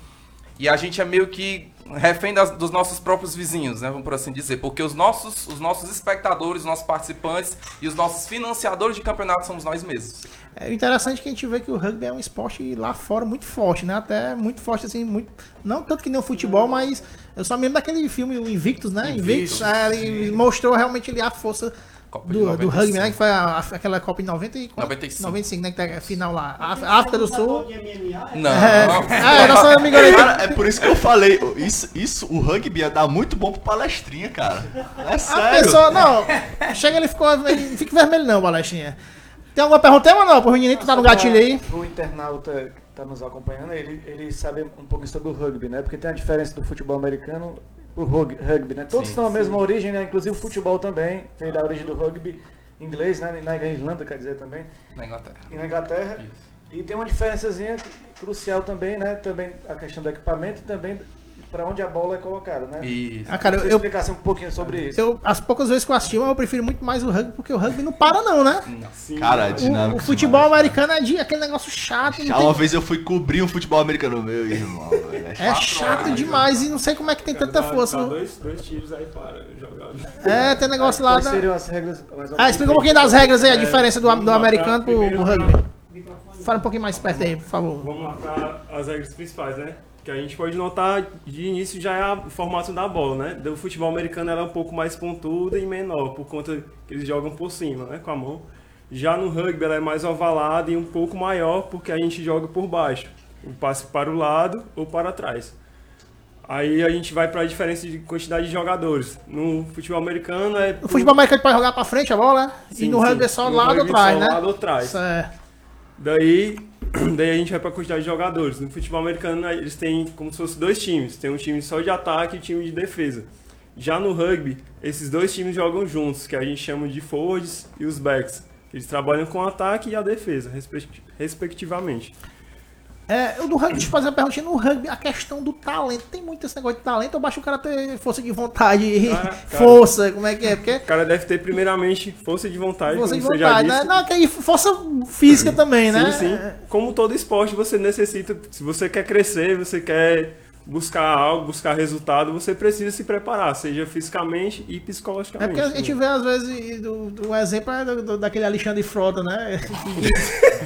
E a gente é meio que refém das- dos nossos próprios vizinhos, né? Vamos por assim dizer. Porque os nossos, os nossos espectadores, os nossos participantes e os nossos financiadores de campeonato somos nós mesmos. É interessante que a gente vê que o rugby é um esporte lá fora muito forte, né? Até muito forte, assim, muito. Não tanto que nem o futebol, mas eu só me lembro daquele filme, o Invictus, né? Invictus, é, ele mostrou realmente ali a força Copa de do, do 95. rugby, né? Que foi a- a- aquela Copa em 90 e, 95. 95, né? Que tá a final lá. A África do Sul. De MMA, Não. É, é nosso amigo aí. Cara, é por isso que eu falei, isso, isso o rugby ia dar muito bom pro palestrinha, cara. É A sério. pessoa, não, chega ele ficou, ele fica vermelho não, Balestinha. Tem alguma pergunta aí, mano? Pro menino que tá no gatilho aí. O internauta que tá nos acompanhando, ele, ele sabe um pouco sobre o rugby, né? Porque tem a diferença do futebol americano rug- rugby, né? Todos têm a mesma origem, né? Inclusive o futebol também veio da origem do rugby inglês, né? Na Irlanda, quer dizer, também. Na Inglaterra. E na Inglaterra. E tem uma diferençazinha crucial também, né? Também a questão do equipamento e também para onde a bola é colocada, né? Isso. Ah, cara, Você eu, explicasse um pouquinho sobre isso. eu, as poucas vezes que eu assisti, eu prefiro muito mais o rugby, porque o rugby não para não, né? Cara, é O, dinâmico. o futebol demais, americano é de aquele negócio chato. cara. Já tem- uma vez eu fui cobrir um futebol americano, meu irmão. É chato demais e não sei como é que tem tanta Dá- força. dá no- dois, dois tiros aí para jogar. É, tem negócio lá. Quais Da... seriam as regras? Ah, explica um pouquinho das regras aí, a diferença do, do americano pro, pro rugby. Fala um pouquinho mais perto aí, por favor. Vamos lá para as regras principais, né? Que a gente pode notar de início já é a formato da bola, né? Do futebol americano ela é um pouco mais pontuda e menor, por conta que eles jogam por cima, né? Com a mão. Já no rugby ela é mais ovalada e um pouco maior, porque a gente joga por baixo. O passe para o lado ou para trás. Aí a gente vai para a diferença de quantidade de jogadores. No futebol americano é. No futebol americano pode jogar pra frente a bola, né? E Sim, no sim. rugby é só No lado ou rugby trás, só né? lado ou trás. Certo. Daí Daí a gente vai pra quantidade de jogadores. No futebol americano, eles têm como se fosse dois times. Tem um time só de ataque e um time de defesa. Já no rugby, esses dois times jogam juntos, que a gente chama de forwards e os backs. Eles trabalham com o ataque e a defesa, respect- respectivamente. É, o do rugby, deixa eu fazer uma perguntinha. No rugby, a questão do talento. Tem muito esse negócio de talento ou basta o cara ter força de vontade, Ah, cara. força, como é que é? Porque O cara deve ter, primeiramente, força de vontade, força de vontade, né? Não, força física também, né? Sim, sim. Como todo esporte, você necessita. Se você quer crescer, você quer buscar algo, buscar resultado, você precisa se preparar, seja fisicamente e É psicologicamente. porque a gente vê, às vezes, do, do- um exemplo é do, do- daquele Alexandre Frota, né?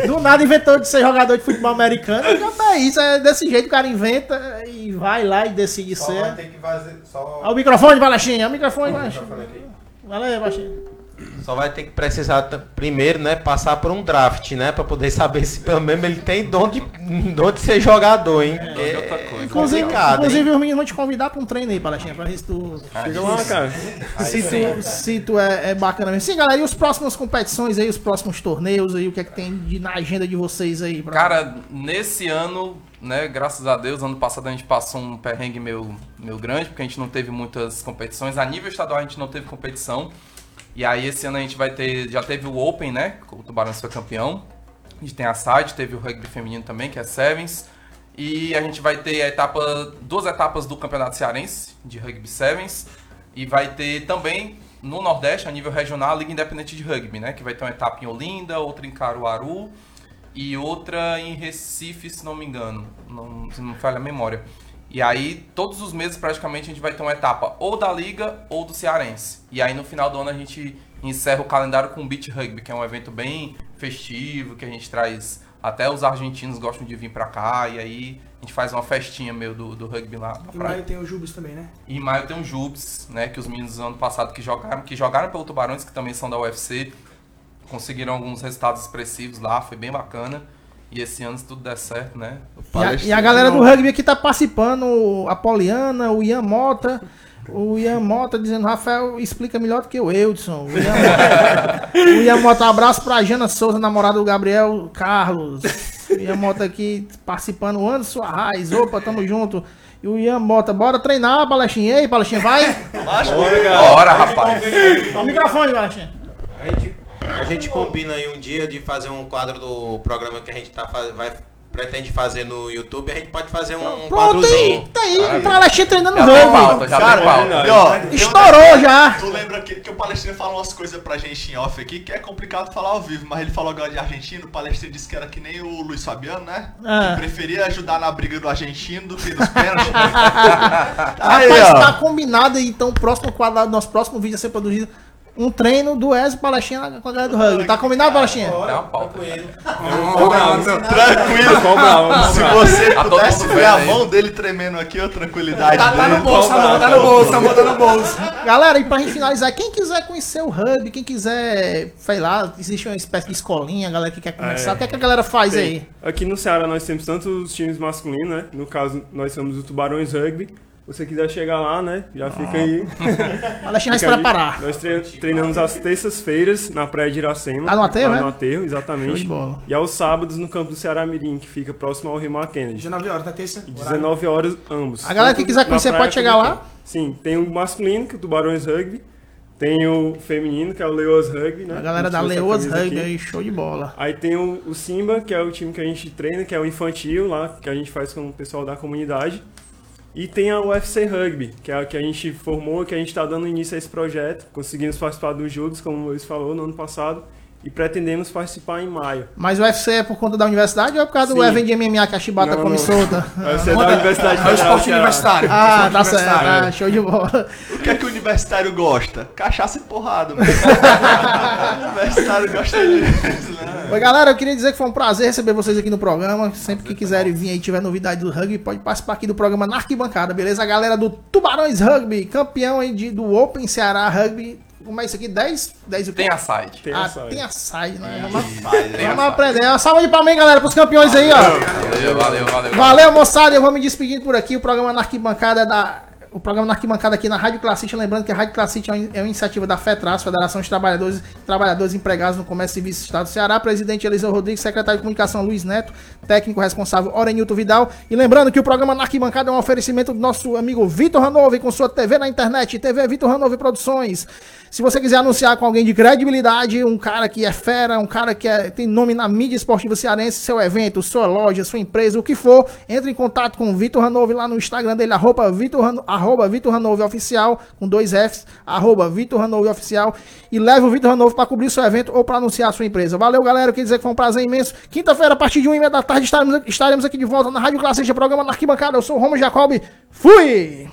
Do nada inventou de ser jogador de futebol americano. Já tá isso, é desse jeito o cara inventa e vai lá e decide Só vai ser. ter que fazer. Só, Olha o microfone, Balachinha, olha o microfone, Balachinha. Valeu, Balachinha. Só vai ter que precisar primeiro, né? Passar por um draft, né? Pra poder saber se pelo menos ele tem dom de, dom de ser jogador, hein? É, outra coisa. Inclusive, complicado, inclusive os meninos vão te convidar pra um treino aí, Balachinha, pra ver se tu, Chega lá, cara. se tu, se tu é, é bacana mesmo. Sim, galera, e os próximas competições aí, os próximos torneios aí, o que é que tem de, na agenda de vocês aí? Pra... Cara, nesse ano, né, graças a Deus, ano passado a gente passou um perrengue meio, meio grande, porque a gente não teve muitas competições. A nível estadual a gente não teve competição. E aí esse ano a gente vai ter, já teve o Open, né, o Tubarões foi campeão. A gente tem a Side, teve o rugby feminino também, que é Sevens. E a gente vai ter a etapa, duas etapas do Campeonato Cearense de Rugby Sevens. E vai ter também no Nordeste, a nível regional, a Liga Independente de Rugby, né? Que vai ter uma etapa em Olinda, outra em Caruaru e outra em Recife, se não me engano. Não, se não falha a memória. E aí, todos os meses, praticamente, a gente vai ter uma etapa ou da Liga ou do Cearense. E aí, no final do ano, a gente encerra o calendário com o Beach Rugby, que é um evento bem festivo, que a gente traz... Até os argentinos gostam de vir pra cá, e aí a gente faz uma festinha meio do, do rugby lá na Em praia. maio tem o Jubes também, né? E em maio tem o Jubes, né? Que os meninos do ano passado que jogaram, que jogaram pelo Tubarões, que também são da UFC, conseguiram alguns resultados expressivos lá, foi bem bacana. E esse ano, se tudo der certo, né? E a, e a galera do rugby aqui tá participando, a Poliana, o Ian Mota. O Ian Mota dizendo, Rafael, explica melhor do que o Eudson. O Ian Mota, o Ian Mota, um abraço pra Jana Souza, namorada do Gabriel Carlos. O Ian Mota aqui participando, o Anderson Arraes, opa, tamo junto. E o Ian Mota, bora treinar, Palestinha. Ei, Palestinha, vai? Bora, rapaz! Ó o microfone, Palestinha. A gente, combina aí um dia de fazer um quadro do programa que a gente tá faz, vai, pretende fazer no YouTube. A gente pode fazer um Pronto, quadrozinho. tá aí, Palestinha treinando Já tem rugby. pauta, já pauta. E, ó, Estourou já. Tu lembra que, que o Palestina fala umas coisas pra gente em off aqui que é complicado falar ao vivo, mas ele falou agora de argentino, o Palestina disse que era que nem o Luiz Fabiano, né? Ah. Que preferia ajudar na briga do argentino do que dos pênaltis. Aí, Rapaz, ó. tá combinado aí, então o próximo quadro, nosso próximo vídeo a ser produzido, um treino do Ezio Palestina com a galera do rugby. Tá combinado, Palestina? Tem uma pauta. Tranquilo, Se você Tá todo pudesse mundo ver vendo a mão dele tremendo aqui, a tranquilidade Tá, tá no bolso, tá, tá no bolso, tá botando no bolso. Galera, e pra gente finalizar, quem quiser conhecer o Hub, quem quiser, sei lá, existe uma espécie de escolinha, a galera que quer começar, É. o que, é que a galera faz aí? Aqui no Ceará nós temos tanto os times masculinos, né? No caso, nós somos o Tubarões Rugby. Se você quiser chegar lá, né? Já fica aí. Palestina vai se Fica aí. preparar. Nós tre- treinamos às terças-feiras na Praia de Iracema. Lá no aterro, lá é? no aterro, Show de exatamente. bola. E aos sábados no campo do Ceará Mirim, que fica próximo ao Rio Mar Kennedy. 19 horas, tá terça? 19 horas ambos. A galera que quiser conhecer pode chegar lá? Sim, tem o masculino, que é o Tubarões Rugby. Tem o feminino, que é o Leoas Rugby, né? A galera da Leoas Rugby aqui. aí, show de bola. Aí tem o, o Simba, que é o time que a gente treina, que é o infantil lá, que a gente faz com o pessoal da comunidade. E tem a UFC Rugby, que é a que a gente formou, que a gente está dando início a esse projeto. Conseguimos participar dos Jogos, como o Luiz falou, no ano passado. E pretendemos participar em maio. Mas o UFC é por conta da universidade ou é por causa do Sim. evento de MMA que a Chibata Não, come não. solta? Vai ser da Universidade É o esporte do universitário. Ah, tá certo. Ah, show de bola. O que é que o universitário gosta? Cachaça e porrada, mano. o universitário gosta disso, né? Oi, galera, eu queria dizer que foi um prazer receber vocês aqui no programa. Sempre que quiserem vir aí, tiver novidade do rugby, pode participar aqui do programa na arquibancada, beleza? A galera do Tubarões Rugby, campeão aí de, do Open Ceará Rugby. Como é isso aqui? 10? 10 o quê? Tem a side. Tem ah, essa aí. tem a side, né? Vamos, Tem a vamos side. aprender. Uma salva de palmas galera, pros campeões aí, ó. Valeu, valeu, valeu. Valeu, moçada. Eu vou me despedindo por aqui. O programa na arquibancada é da o programa na arquibancada aqui na Rádio Classite. Lembrando que a Rádio Classite é uma, é uma iniciativa da FETRAS, Federação dos Trabalhadores, Trabalhadores Empregados no Comércio e Serviços do Estado do Ceará. Presidente Eliseu Rodrigues, secretário de Comunicação Luiz Neto, técnico responsável Orenilton Vidal. E lembrando que o programa na arquibancada é um oferecimento do nosso amigo Vitor Ranove com sua TV na internet, TV Vitor Ranove Produções. Se você quiser anunciar com alguém de credibilidade, um cara que é fera, um cara que é- tem nome na mídia esportiva cearense, seu evento, sua loja, sua empresa, o que for, entre em contato com o Vitor Ranove lá no Instagram dele, arroba Vitor, Rano- arroba Vitor Oficial, com dois Fs, arroba Vitor Oficial, e leve o Vitor Ranove para cobrir seu evento ou para anunciar a sua empresa. Valeu, galera, eu queria dizer que foi um prazer imenso. Quinta-feira, a partir de 1h30 da tarde, estaremos, estaremos aqui de volta na Rádio Classista, programa na Arquibancada. Eu sou o Romo Jacob. Fui!